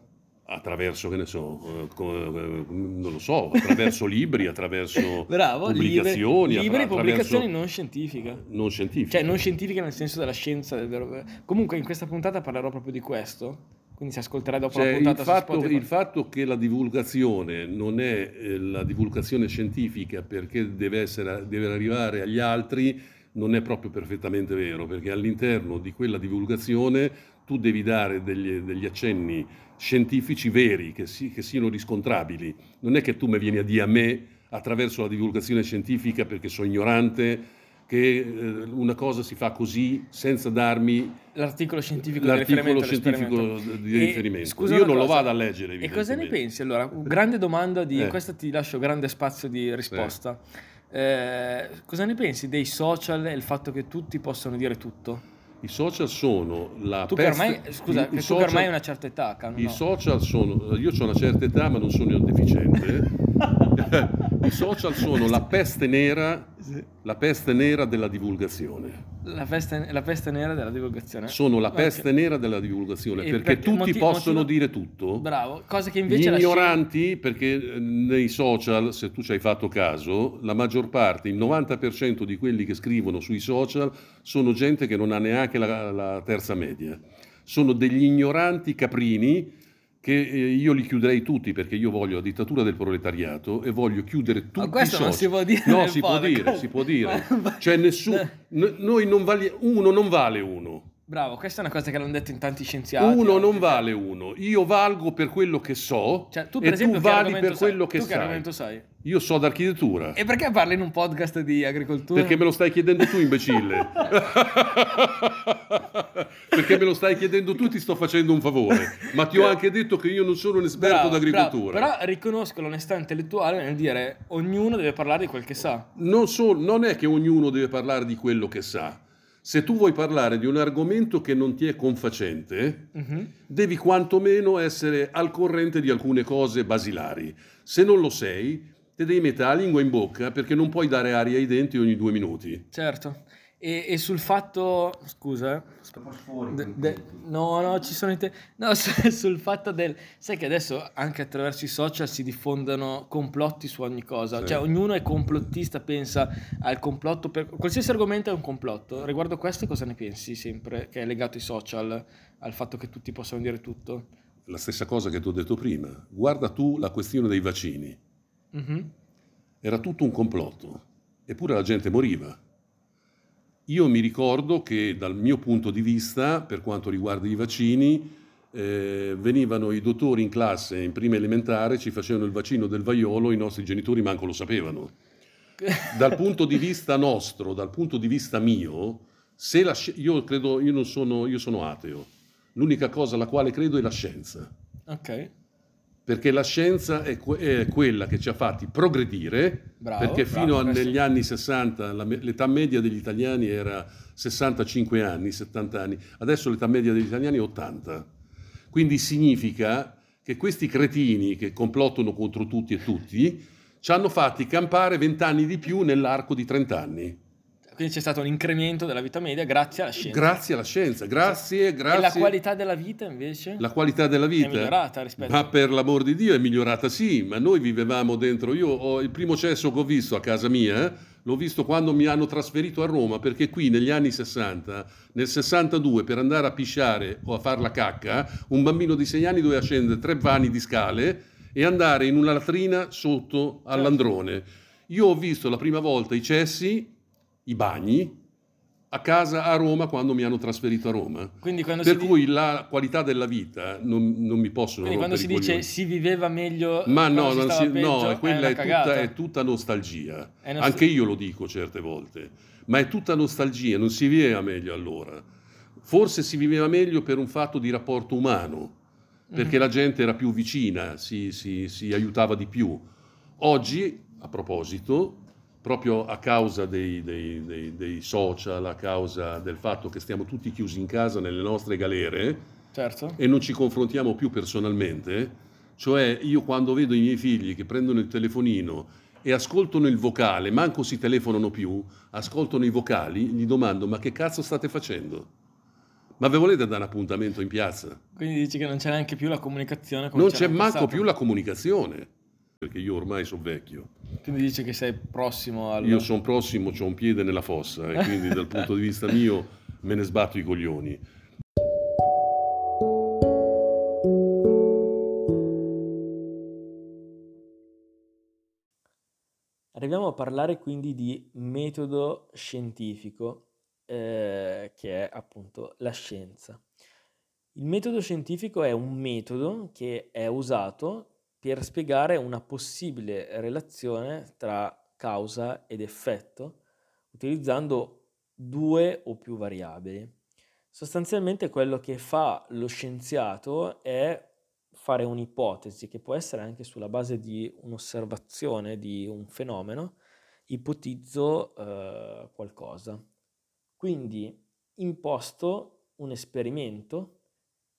Attraverso, che ne so, eh, eh, non lo so, attraverso [LAUGHS] libri, attraverso Bravo, pubblicazioni, libri, libri attra- pubblicazioni non scientifiche. non scientifiche. Cioè, non scientifiche nel senso della scienza del vero. Comunque, in questa puntata parlerò proprio di questo. Quindi si ascolterà dopo Cioè, la il, puntata su fatto, il fatto che la divulgazione non è eh, la divulgazione scientifica perché deve, essere, deve arrivare agli altri non è proprio perfettamente vero, perché all'interno di quella divulgazione tu devi dare degli, degli accenni scientifici veri, che, si- che siano riscontrabili. Non è che tu mi vieni a dire a me, attraverso la divulgazione scientifica, perché sono ignorante, che eh, una cosa si fa così senza darmi L'articolo scientifico di l'articolo riferimento scientifico di riferimento. scusa Io non lo cosa, vado a leggere. E cosa ne pensi allora? Grande domanda di... Eh. Questa ti lascio grande spazio di risposta. Eh, cosa ne pensi dei social e il fatto che tutti possano dire tutto? I social sono la Tu peste- ormai, scusa, i- i tu social- ormai hai una certa età, Cano, I no? social sono, io ho una certa età ma non sono un deficiente. [LAUGHS] [LAUGHS] I social sono la peste nera, la peste nera della divulgazione. La peste, la peste nera della divulgazione. Sono la peste nera della divulgazione E perché perché tutti motivo- possono motivo- dire tutto. Bravo, cosa che Gli invece scienza... ignoranti, perché eh, nei social, se tu ci hai fatto caso, la maggior parte, il 90% di quelli che scrivono sui social sono gente che non ha neanche la, la terza media. Sono degli ignoranti caprini che eh, io li chiuderei tutti perché io voglio la dittatura del proletariato e voglio chiudere tutti Ma questo i non si può dire No, si può podcast. dire, si può dire. Cioè nessuno, [LAUGHS] n- noi non vali, uno non vale uno. Bravo, questa è una cosa che l'hanno detto in tanti scienziati. Uno anche. non vale uno. Io valgo per quello che so Cioè, tu per e esempio tu vali per sai? quello che tu che sai. argomento sai? Io so d'architettura. E perché parli in un podcast di agricoltura? Perché me lo stai chiedendo tu, imbecille? [LAUGHS] perché me lo stai chiedendo tu, ti sto facendo un favore. Ma ti ho anche detto che io non sono un esperto Bravo, d'agricoltura. bravo. Però riconosco l'onestà intellettuale nel dire ognuno deve parlare di quel che sa. Non, so- non è che ognuno deve parlare di quello che sa. Se tu vuoi parlare di un argomento che non ti è confacente, Mhm. devi quantomeno essere al corrente di alcune cose basilari. Se non lo sei, te devi mettere la lingua in bocca perché non puoi dare aria ai denti ogni due minuti. Certo. E, e sul fatto, scusa. De- de- no, no, ci sono i te- no, [LAUGHS] su- sul fatto del, sai che adesso anche attraverso i social si diffondono complotti su ogni cosa, Sì. cioè ognuno è complottista, pensa al complotto, per qualsiasi argomento è un complotto. Riguardo questo cosa ne pensi sempre, che è legato ai social, al fatto che tutti possano dire tutto? La stessa cosa che ti ho detto prima. Guarda tu la questione dei vaccini. Mhm. Era tutto un complotto, eppure la gente moriva. Io mi ricordo che dal mio punto di vista, per quanto riguarda i vaccini, eh, venivano i dottori in classe in prima elementare, ci facevano il vaccino del vaiolo, i nostri genitori manco lo sapevano. [LAUGHS] Dal punto di vista nostro, dal punto di vista mio, se la io credo, io non sono, io sono ateo. L'unica cosa alla quale credo è la scienza Ok, perché la scienza è, que- è quella che ci ha fatti progredire, Bravo, perché fino a- questo- negli anni 60 la l'età media degli italiani era 65 anni, 70 anni, adesso l'età media degli italiani è 80. Quindi significa che questi cretini che complottano contro tutti e tutti ci hanno fatti campare 20 anni di più nell'arco di 30 anni. Quindi c'è stato un incremento della vita media grazie alla scienza. Grazie alla scienza, grazie, grazie. E la qualità della vita invece? La qualità della vita È migliorata rispetto- Ma per l'amor di Dio è migliorata sì, ma noi vivevamo dentro. Io ho il primo cesso che ho visto a casa mia, l'ho visto quando mi hanno trasferito a Roma, perché qui negli anni 60, nel 62, per andare a pisciare o a far la cacca, un bambino di 6 anni doveva scendere tre vani di scale e andare in una latrina sotto all'androne. Io ho visto la prima volta i cessi, i bagni, a casa a Roma quando mi hanno trasferito a Roma. Per cui la qualità della vita non, non mi possono Quindi quando si dice coglioni. si viveva meglio, Ma no, si si- peggio, no, quella è, tutta, è tutta nostalgia. È nostal- Anche io lo dico certe volte, ma è tutta nostalgia, non si viveva meglio allora. Forse si viveva meglio per un fatto di rapporto umano, perché Mhm. la gente era più vicina, si, si- si aiutava di più. Oggi, a proposito, proprio a causa dei, dei- dei- dei social, a causa del fatto che stiamo tutti chiusi in casa nelle nostre galere, Certo. e non ci confrontiamo più personalmente, cioè io quando vedo i miei figli che prendono il telefonino e ascoltano il vocale, manco si telefonano più, ascoltano i vocali, gli domando ma che cazzo state facendo? Ma ve volete dare un appuntamento in piazza? Quindi dici che non c'è neanche più la comunicazione Non c'è manco passato? più la comunicazione, perché io ormai sono vecchio. Quindi dici che sei prossimo al... Io sono prossimo, ho un piede nella fossa e quindi dal punto di vista mio me ne sbatto i coglioni. Arriviamo a parlare quindi di metodo scientifico, eh, che è appunto la scienza. Il metodo scientifico è un metodo che è usato per spiegare una possibile relazione tra causa ed effetto, utilizzando due o più variabili. Sostanzialmente quello che fa lo scienziato è fare un'ipotesi che può essere anche sulla base di un'osservazione di un fenomeno, ipotizzo eh, qualcosa. Quindi imposto un esperimento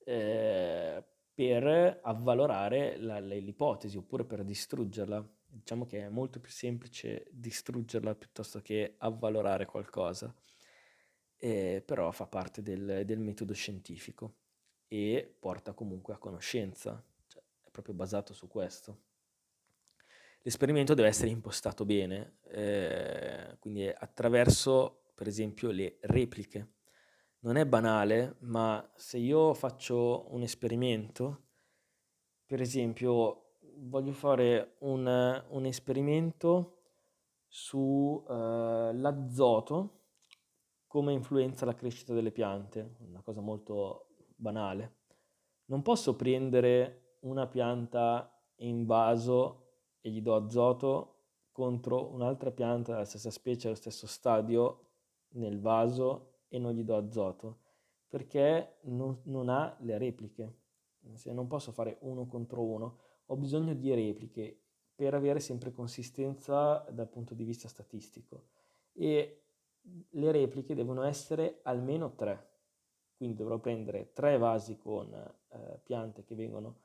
eh, per avvalorare la- l'ipotesi oppure per distruggerla. Diciamo che è molto più semplice distruggerla piuttosto che avvalorare qualcosa, Eh, però fa parte del, del metodo scientifico e porta comunque a conoscenza, cioè è proprio basato su questo. L'esperimento deve essere impostato bene, eh, quindi attraverso per esempio le repliche. Non è banale, ma se io faccio un esperimento, per esempio voglio fare un, un esperimento sull'azoto come influenza la crescita delle piante, una cosa molto banale. Non posso prendere una pianta in vaso e gli do azoto contro un'altra pianta della stessa specie, allo stesso stadio, nel vaso e non gli do azoto, perché non, non ha le repliche. Se non posso fare uno contro uno, ho bisogno di repliche per avere sempre consistenza dal punto di vista statistico. E le repliche devono essere almeno tre. Quindi dovrò prendere tre vasi con eh, piante che vengono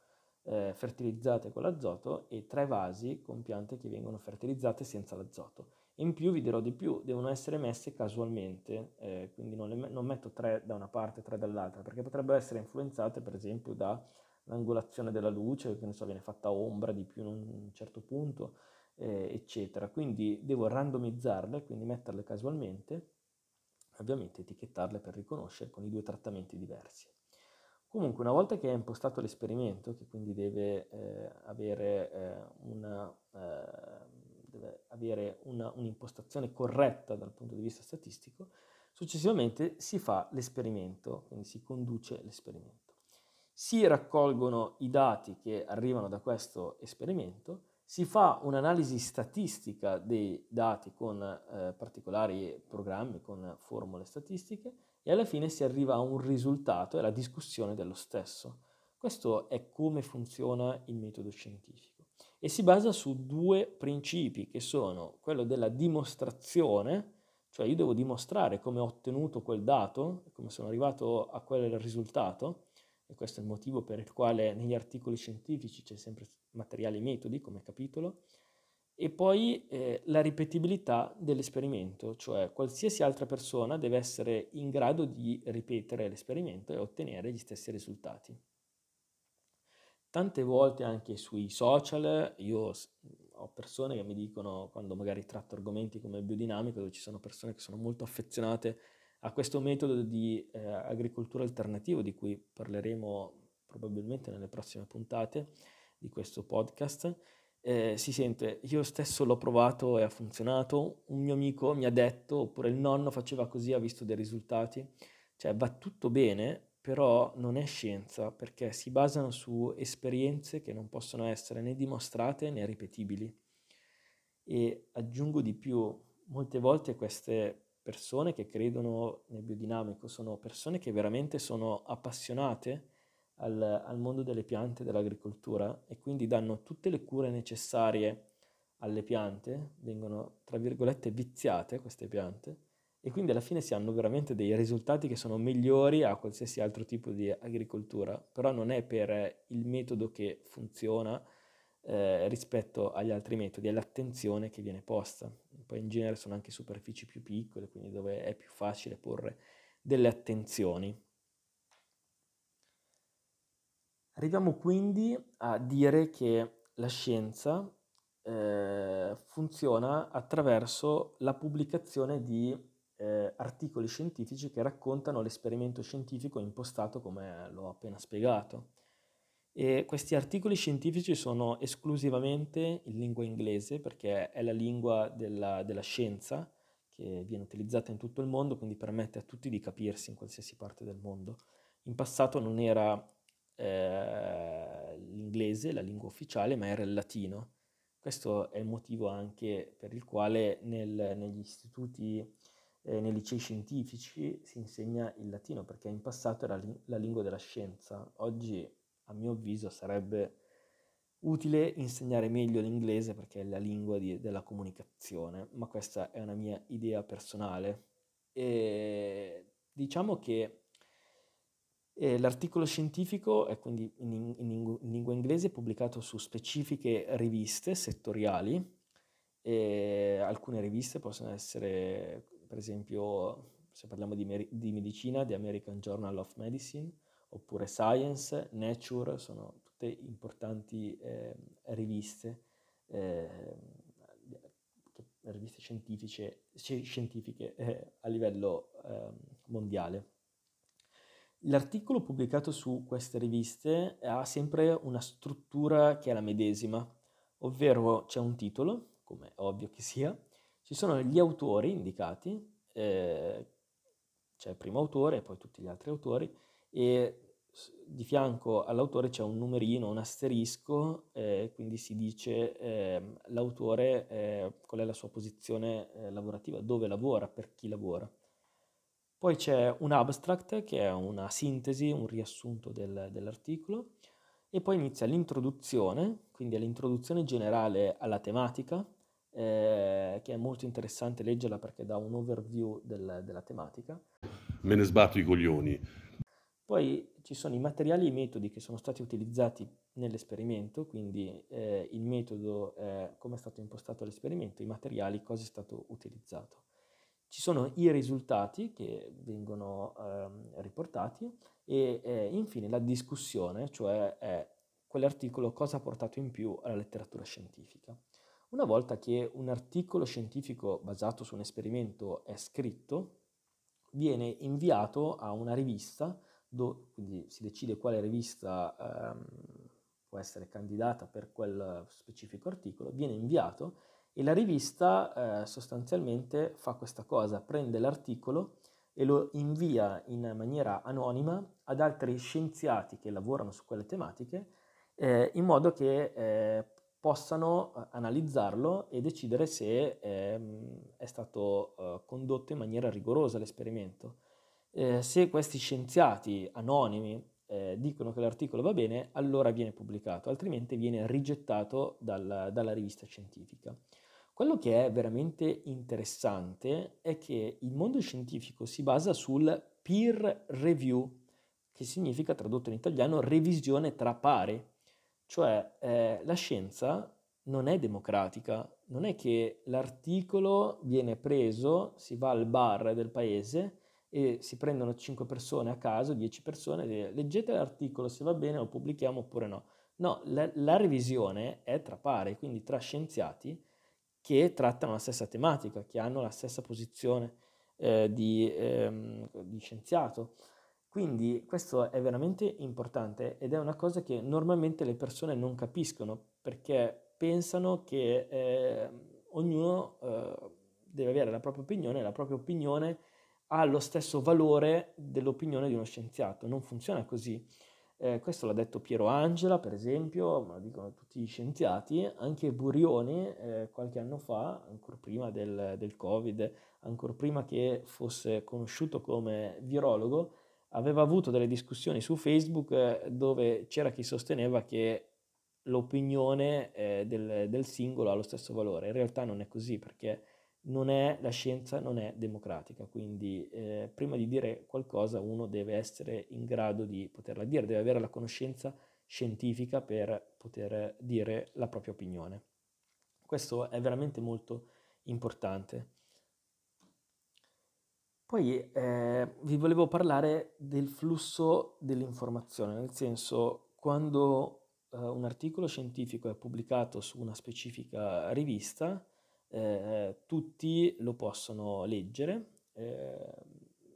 eh, fertilizzate con l'azoto e tre vasi con piante che vengono fertilizzate senza l'azoto. In più vi dirò di più, devono essere messe casualmente, eh, quindi non, le, non metto tre da una parte e tre dall'altra, perché potrebbero essere influenzate per esempio dall'angolazione della luce, che ne so, viene fatta ombra di più in un certo punto, eh, eccetera. Quindi devo randomizzarle, quindi metterle casualmente, ovviamente etichettarle per riconoscere con i due trattamenti diversi. Comunque, una volta che è impostato l'esperimento, che quindi deve eh, avere, eh, una, eh, deve avere una, un'impostazione corretta dal punto di vista statistico, successivamente si fa l'esperimento, quindi si conduce l'esperimento. Si raccolgono i dati che arrivano da questo esperimento, si fa un'analisi statistica dei dati con eh, particolari programmi, con formule statistiche e alla fine si arriva a un risultato e la discussione dello stesso. Questo è come funziona il metodo scientifico e si basa su due principi che sono quello della dimostrazione, cioè io devo dimostrare come ho ottenuto quel dato, come sono arrivato a quel risultato, e questo è il motivo per il quale negli articoli scientifici c'è sempre materiali e metodi come capitolo, e poi eh, la ripetibilità dell'esperimento, cioè qualsiasi altra persona deve essere in grado di ripetere l'esperimento e ottenere gli stessi risultati. Tante volte anche sui social io ho persone che mi dicono, quando magari tratto argomenti come biodinamico, dove ci sono persone che sono molto affezionate a questo metodo di eh, agricoltura alternativa di cui parleremo probabilmente nelle prossime puntate di questo podcast, eh, si sente io stesso l'ho provato e ha funzionato, un mio amico mi ha detto, oppure il nonno faceva così, ha visto dei risultati, cioè va tutto bene, però non è scienza perché si basano su esperienze che non possono essere né dimostrate né ripetibili. E aggiungo di più, molte volte queste persone che credono nel biodinamico sono persone che veramente sono appassionate al, al mondo delle piante e dell'agricoltura e quindi danno tutte le cure necessarie alle piante, vengono tra virgolette viziate queste piante e quindi alla fine si hanno veramente dei risultati che sono migliori a qualsiasi altro tipo di agricoltura, però non è per il metodo che funziona eh, rispetto agli altri metodi, è l'attenzione che viene posta. Poi in genere sono anche superfici più piccole, quindi dove è più facile porre delle attenzioni. Arriviamo quindi a dire che la scienza eh, funziona attraverso la pubblicazione di eh, articoli scientifici che raccontano l'esperimento scientifico impostato come l'ho appena spiegato. E questi articoli scientifici sono esclusivamente in lingua inglese perché è la lingua della, della scienza che viene utilizzata in tutto il mondo, quindi permette a tutti di capirsi in qualsiasi parte del mondo. In passato non era eh, l'inglese la lingua ufficiale, ma era il latino. Questo è il motivo anche per il quale nel, negli istituti, eh, nei licei scientifici si insegna il latino, perché in passato era la lingua della scienza. Oggi, a mio avviso, sarebbe utile insegnare meglio l'inglese perché è la lingua di, della comunicazione, ma questa è una mia idea personale. E diciamo che eh, l'articolo scientifico è quindi in, in, in, lingua inglese pubblicato su specifiche riviste settoriali. E alcune riviste possono essere, per esempio, se parliamo di, mer- di medicina, The American Journal of Medicine, oppure Science, Nature, sono tutte importanti eh, riviste, eh, riviste scientifiche, scientifiche eh, a livello ehm, mondiale. L'articolo pubblicato su queste riviste ha sempre una struttura che è la medesima, ovvero c'è un titolo, come è ovvio che sia, ci sono gli autori indicati, eh, c'è il primo autore e poi tutti gli altri autori, e di fianco all'autore c'è un numerino, un asterisco, eh, quindi si dice eh, l'autore qual è la sua posizione eh, lavorativa, dove lavora, per chi lavora. Poi c'è un abstract che è una sintesi, un riassunto del, dell'articolo e poi inizia l'introduzione, quindi è l'introduzione generale alla tematica, eh, che è molto interessante leggerla perché dà un overview del, della tematica. Me ne sbatto i coglioni. Poi ci sono i materiali e i metodi che sono stati utilizzati nell'esperimento, quindi eh, il metodo, eh, come è stato impostato l'esperimento, i materiali, cosa è stato utilizzato. Ci sono i risultati che vengono eh, riportati e eh, infine la discussione, cioè è quell'articolo cosa ha portato in più alla letteratura scientifica. Una volta che un articolo scientifico basato su un esperimento è scritto, viene inviato a una rivista, do, quindi si decide quale rivista ehm, può essere candidata per quel specifico articolo, viene inviato e la rivista eh, sostanzialmente fa questa cosa, prende l'articolo e lo invia in maniera anonima ad altri scienziati che lavorano su quelle tematiche eh, in modo che eh, possano eh, analizzarlo e decidere se ehm, è stato eh, condotto in maniera rigorosa l'esperimento. Eh, se questi scienziati anonimi dicono che l'articolo va bene, allora viene pubblicato, altrimenti viene rigettato dal, dalla rivista scientifica. Quello che è veramente interessante è che il mondo scientifico si basa sul peer review, che significa tradotto in italiano revisione tra pari, cioè eh, la scienza non è democratica, non è che l'articolo viene preso, si va al bar del paese e si prendono 5 persone a caso, 10 persone, e leggete l'articolo se va bene lo pubblichiamo oppure no. No, la, la revisione è tra pari, quindi tra scienziati che trattano la stessa tematica, che hanno la stessa posizione eh, di, ehm, di, scienziato. Quindi questo è veramente importante ed è una cosa che normalmente le persone non capiscono perché pensano che eh, ognuno eh, deve avere la propria opinione e la propria opinione ha lo stesso valore dell'opinione di uno scienziato. Non funziona così. Eh, questo l'ha detto Piero Angela, per esempio, ma lo dicono tutti gli scienziati, anche Burioni eh, qualche anno fa, ancora prima del, del, Covid, ancora prima che fosse conosciuto come virologo, aveva avuto delle discussioni su Facebook eh, dove c'era chi sosteneva che l'opinione eh, del, del singolo ha lo stesso valore. In realtà non è così perché non è, la scienza non è democratica, quindi eh, prima di dire qualcosa uno deve essere in grado di poterla dire, deve avere la conoscenza scientifica per poter dire la propria opinione. Questo è veramente molto importante. Poi eh, vi volevo parlare del flusso dell'informazione, nel senso quando eh, un articolo scientifico è pubblicato su una specifica rivista, eh, tutti lo possono leggere. Eh,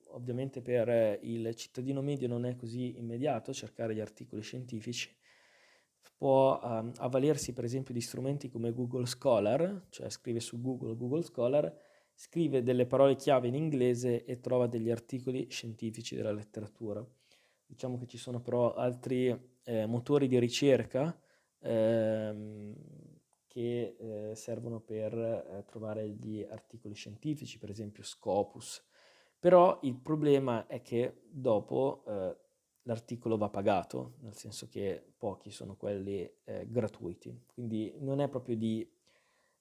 ovviamente per il cittadino medio non è così immediato cercare gli articoli scientifici, può um, avvalersi per esempio di strumenti come Google Scholar, cioè scrive su Google Google Scholar, scrive delle parole chiave in inglese e trova degli articoli scientifici della letteratura. Diciamo che ci sono però altri eh, motori di ricerca ehm, che eh, servono per eh, trovare gli articoli scientifici, per esempio Scopus. Però il problema è che dopo eh, l'articolo va pagato, nel senso che pochi sono quelli eh, gratuiti, quindi non è proprio di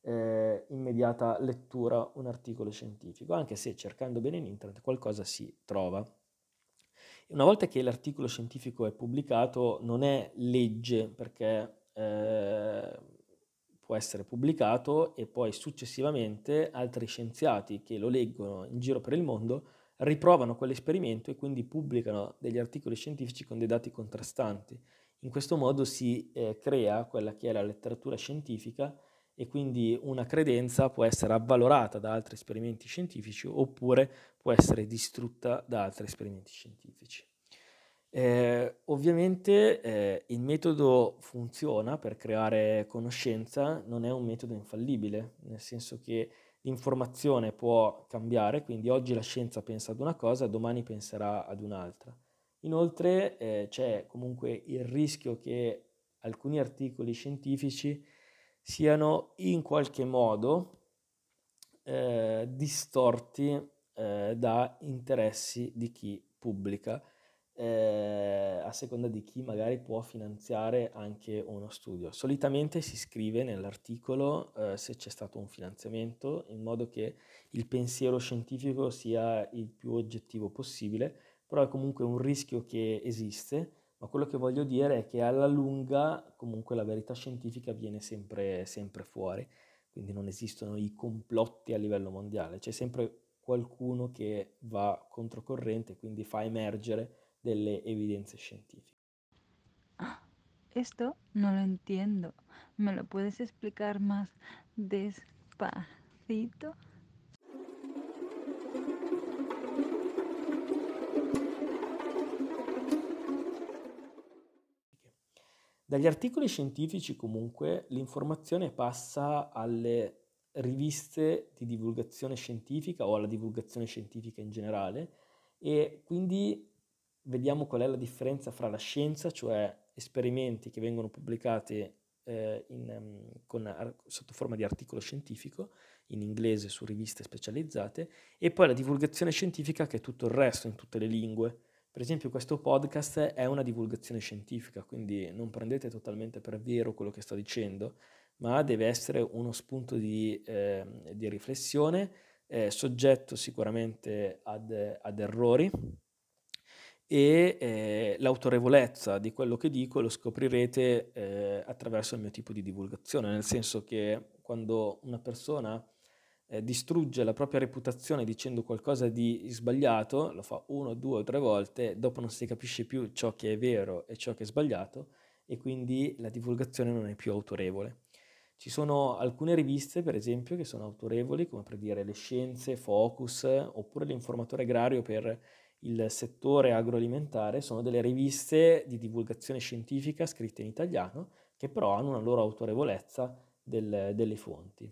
eh, immediata lettura un articolo scientifico, anche se cercando bene in internet qualcosa si trova. Una volta che l'articolo scientifico è pubblicato non è legge perché eh, può essere pubblicato e poi successivamente altri scienziati che lo leggono in giro per il mondo riprovano quell'esperimento e quindi pubblicano degli articoli scientifici con dei dati contrastanti. In questo modo si eh, crea quella che è la letteratura scientifica e quindi una credenza può essere avvalorata da altri esperimenti scientifici oppure può essere distrutta da altri esperimenti scientifici. Eh, ovviamente eh, il metodo funziona per creare conoscenza, non è un metodo infallibile, nel senso che l'informazione può cambiare, quindi oggi la scienza pensa ad una cosa, domani penserà ad un'altra. Inoltre eh, c'è comunque il rischio che alcuni articoli scientifici siano in qualche modo eh, distorti eh, da interessi di chi pubblica eh, a seconda di chi magari può finanziare anche uno studio. Solitamente si scrive nell'articolo eh, se c'è stato un finanziamento in modo che il pensiero scientifico sia il più oggettivo possibile, però è comunque un rischio che esiste, ma quello che voglio dire è che alla lunga comunque la verità scientifica viene sempre, sempre fuori, quindi non esistono i complotti a livello mondiale, c'è sempre qualcuno che va controcorrente, quindi fa emergere delle evidenze scientifiche. Ah, esto no lo entiendo. ¿Me lo puedes explicar más despacito? Dagli articoli scientifici comunque l'informazione passa alle riviste di divulgazione scientifica o alla divulgazione scientifica in generale e quindi vediamo qual è la differenza fra la scienza, cioè esperimenti che vengono pubblicati eh, in, um, con, sotto forma di articolo scientifico, in inglese su riviste specializzate, e poi la divulgazione scientifica che è tutto il resto in tutte le lingue. Per esempio questo podcast è una divulgazione scientifica, quindi non prendete totalmente per vero quello che sto dicendo, ma deve essere uno spunto di, eh, di riflessione, eh, soggetto sicuramente ad, ad errori, e eh, l'autorevolezza di quello che dico lo scoprirete eh, attraverso il mio tipo di divulgazione, nel senso che quando una persona eh, distrugge la propria reputazione dicendo qualcosa di sbagliato, lo fa uno, due o tre volte, dopo non si capisce più ciò che è vero e ciò che è sbagliato e quindi la divulgazione non è più autorevole. Ci sono alcune riviste, per esempio, che sono autorevoli, come per dire Le Scienze, Focus, oppure l'Informatore Agrario per il settore agroalimentare sono delle riviste di divulgazione scientifica scritte in italiano che però hanno una loro autorevolezza del, delle fonti.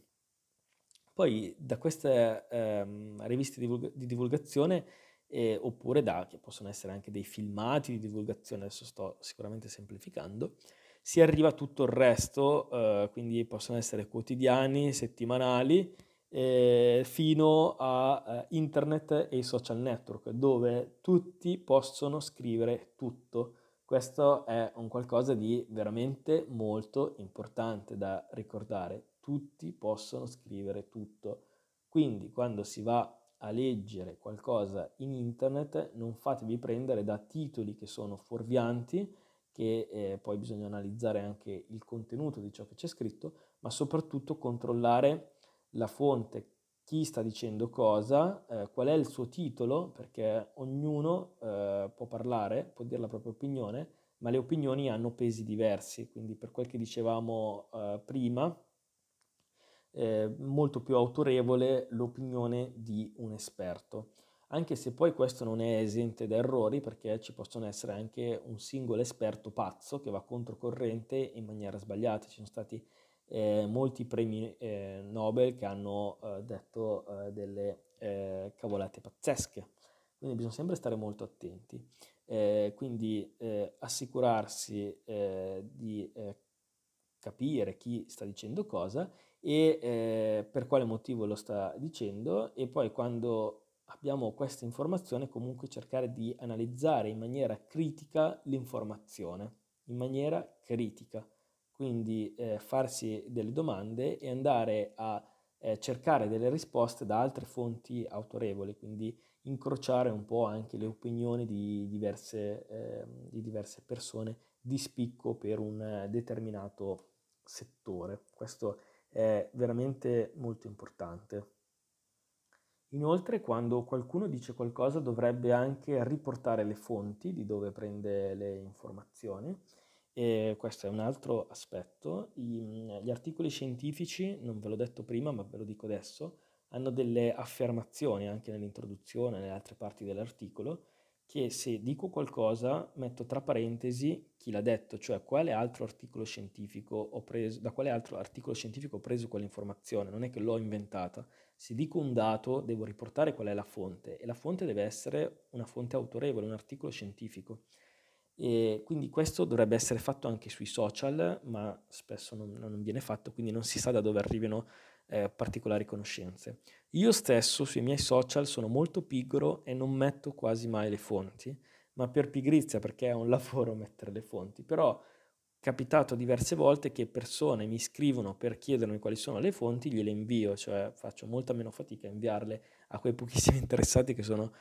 Poi da queste ehm, riviste di, di divulgazione eh, oppure da, che possono essere anche dei filmati di divulgazione, adesso sto sicuramente semplificando, si arriva a tutto il resto, eh, quindi possono essere quotidiani, settimanali, eh, fino a eh, internet e i social network, dove tutti possono scrivere tutto. Questo è un qualcosa di veramente molto importante da ricordare. Tutti possono scrivere tutto. Quindi quando si va a leggere qualcosa in internet non fatevi prendere da titoli che sono fuorvianti, che eh, poi bisogna analizzare anche il contenuto di ciò che c'è scritto, ma soprattutto controllare la fonte chi sta dicendo cosa, eh, qual è il suo titolo, perché ognuno eh, può parlare, può dire la propria opinione, ma le opinioni hanno pesi diversi, quindi per quel che dicevamo eh, prima, eh, molto più autorevole l'opinione di un esperto. Anche se poi questo non è esente da errori, perché ci possono essere anche un singolo esperto pazzo che va controcorrente in maniera sbagliata. Ci sono stati eh, molti premi eh, Nobel che hanno eh, detto eh, delle eh, cavolate pazzesche. Quindi bisogna sempre stare molto attenti. Quindi assicurarsi di capire chi sta dicendo cosa e per quale motivo lo sta dicendo e poi quando abbiamo questa informazione comunque cercare di analizzare in maniera critica l'informazione, in maniera critica quindi eh, farsi delle domande e andare a eh, cercare delle risposte da altre fonti autorevoli, quindi incrociare un po' anche le opinioni di diverse, eh, di diverse persone di spicco per un determinato settore. Questo è veramente molto importante. Inoltre, quando qualcuno dice qualcosa, dovrebbe anche riportare le fonti di dove prende le informazioni e questo è un altro aspetto. I, gli articoli scientifici, non ve l'ho detto prima, ma ve lo dico adesso, hanno delle affermazioni anche nell'introduzione, nelle altre parti dell'articolo, che se dico qualcosa metto tra parentesi chi l'ha detto, cioè quale altro articolo scientifico ho preso, da quale altro articolo scientifico ho preso quell'informazione, non è che l'ho inventata. Se dico un dato devo riportare qual è la fonte e la fonte deve essere una fonte autorevole, un articolo scientifico. E quindi questo dovrebbe essere fatto anche sui social, ma spesso non, non viene fatto, quindi non si sa da dove arrivino eh, particolari conoscenze. Io stesso sui miei social sono molto pigro e non metto quasi mai le fonti, ma per pigrizia, perché è un [LAUGHS] lavoro mettere le fonti, però capitato diverse volte che persone mi scrivono per chiedermi quali sono le fonti, gliele invio, cioè faccio molta meno fatica a inviarle a quei pochissimi [LAUGHS] interessati che sono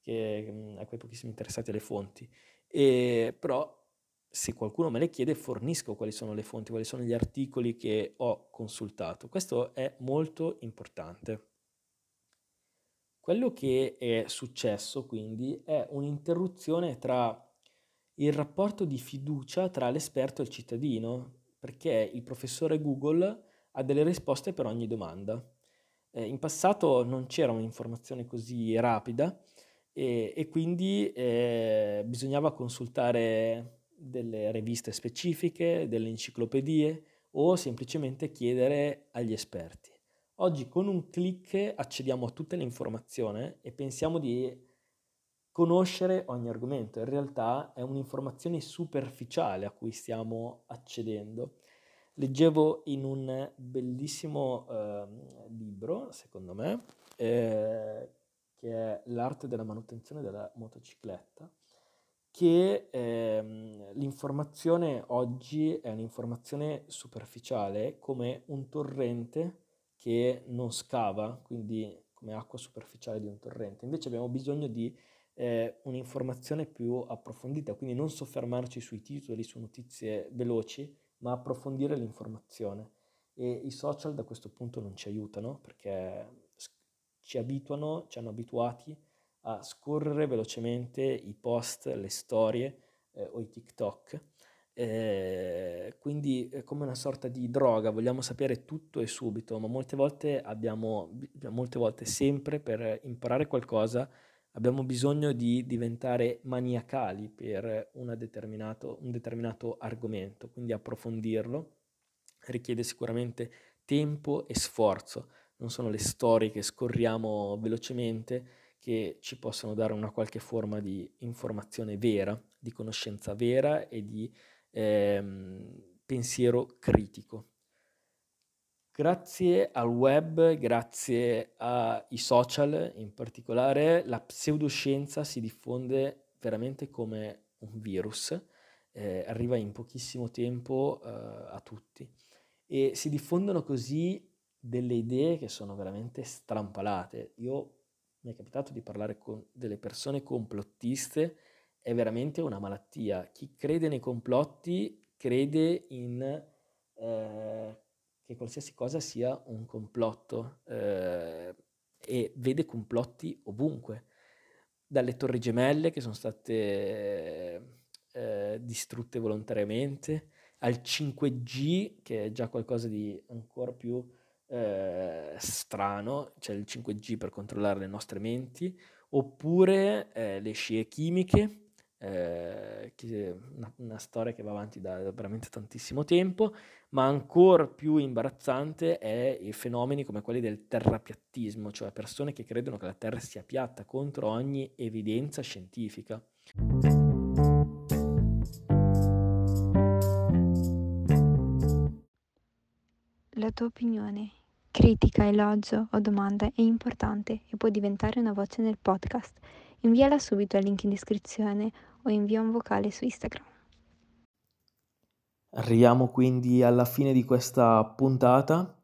che, a quei pochissimi interessati alle fonti. E, però se qualcuno me le chiede fornisco quali sono le fonti, quali sono gli articoli che ho consultato. Questo è molto importante. Quello che è successo quindi è un'interruzione tra il rapporto di fiducia tra l'esperto e il cittadino, perché il professore Google ha delle risposte per ogni domanda. Eh, in passato non c'era un'informazione così rapida e, e quindi eh, bisognava consultare delle riviste specifiche, delle enciclopedie o semplicemente chiedere agli esperti. Oggi con un clic accediamo a tutte le informazioni e pensiamo di conoscere ogni argomento. In realtà è un'informazione superficiale a cui stiamo accedendo. Leggevo in un bellissimo eh, libro, secondo me, eh, che è l'arte della manutenzione della motocicletta, che ehm, l'informazione oggi è un'informazione superficiale come un torrente che non scava, quindi come acqua superficiale di un torrente. Invece abbiamo bisogno di eh, un'informazione più approfondita, quindi non soffermarci sui titoli, su notizie veloci, ma approfondire l'informazione. E i social da questo punto non ci aiutano perché ci abituano, ci hanno abituati a scorrere velocemente i post, le storie eh, o i TikTok. Eh, quindi è come una sorta di droga, vogliamo sapere tutto e subito, ma molte volte abbiamo, molte volte sempre per imparare qualcosa abbiamo bisogno di diventare maniacali per determinato, un determinato argomento, quindi approfondirlo richiede sicuramente tempo e sforzo non sono le storie che scorriamo velocemente che ci possono dare una qualche forma di informazione vera, di conoscenza vera e di ehm, pensiero critico. Grazie al web, grazie ai social in particolare, la pseudoscienza si diffonde veramente come un virus, eh, arriva in pochissimo tempo eh, a tutti e si diffondono così delle idee che sono veramente strampalate. Io mi è capitato di parlare con delle persone complottiste, è veramente una malattia. Chi crede nei complotti crede in eh, che qualsiasi cosa sia un complotto. Eh, e vede complotti ovunque, dalle torri gemelle che sono state eh, distrutte volontariamente, al 5G che è già qualcosa di ancora più eh, strano, cioè il 5G per controllare le nostre menti, oppure eh, le scie chimiche eh, una, una, storia che va avanti da, da veramente tantissimo tempo, ma ancora più imbarazzante è i fenomeni come quelli del terrapiattismo, cioè persone che credono che la Terra sia piatta contro ogni evidenza scientifica. La tua opinione, critica, elogio o domanda è importante e può diventare una voce nel podcast. Inviala subito al link in descrizione o invia un vocale su Instagram. Arriviamo quindi alla fine di questa puntata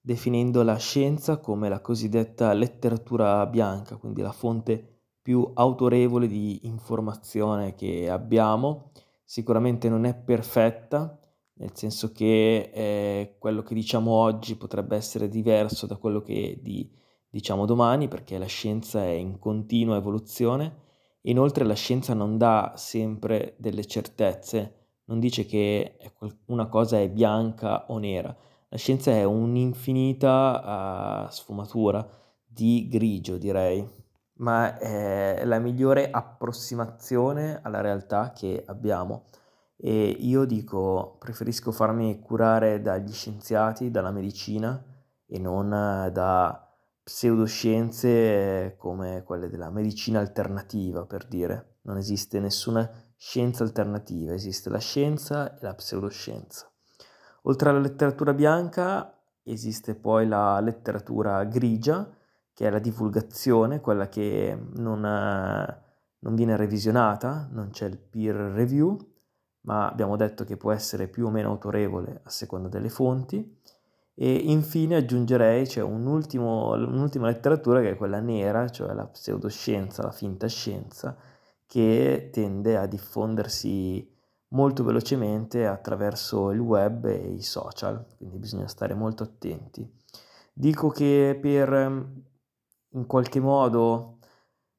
definendo la scienza come la cosiddetta letteratura bianca, quindi la fonte più autorevole di informazione che abbiamo. Sicuramente non è perfetta, nel senso che eh, quello che diciamo oggi potrebbe essere diverso da quello che di, diciamo domani, perché la scienza è in continua evoluzione. Inoltre la scienza non dà sempre delle certezze, non dice che una cosa è bianca o nera, la scienza è un'infinita uh, sfumatura di grigio, direi, ma è la migliore approssimazione alla realtà che abbiamo. E io dico, preferisco farmi curare dagli scienziati, dalla medicina e non da pseudoscienze come quelle della medicina alternativa, per dire. Non esiste nessuna scienza alternativa, esiste la scienza e la pseudoscienza. Oltre alla letteratura bianca esiste poi la letteratura grigia, che è la divulgazione, quella che non, è, non viene revisionata, non c'è il peer review, ma abbiamo detto che può essere più o meno autorevole a seconda delle fonti. E infine aggiungerei c'è un un'ultima letteratura che è quella nera, cioè la pseudoscienza, la finta scienza, che tende a diffondersi molto velocemente attraverso il web e i social, quindi bisogna stare molto attenti. Dico che per in qualche modo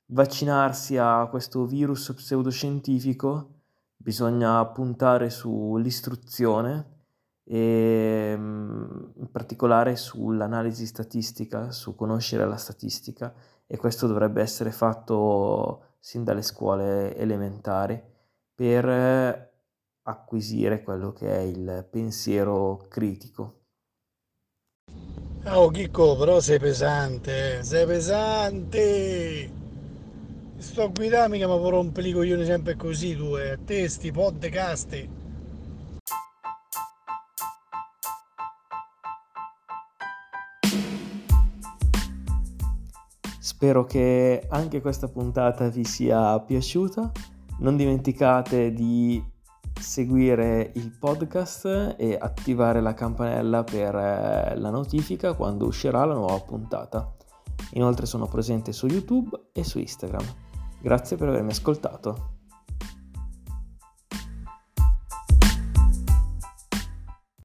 vaccinarsi a questo virus pseudoscientifico bisogna puntare sull'istruzione e ehm, in particolare sull'analisi statistica, su conoscere la statistica e questo dovrebbe essere fatto sin dalle scuole elementari per acquisire quello che è il pensiero critico. Oh Chicco, però sei pesante, sei pesante! Sto guidando mica mi può rompere i coglioni sempre così tu, eh. testi, podcast. Spero che anche questa puntata vi sia piaciuta. Non dimenticate di seguire il podcast e attivare la campanella per eh, la notifica quando uscirà la nuova puntata. Inoltre sono presente su YouTube e su Instagram. Grazie per avermi ascoltato.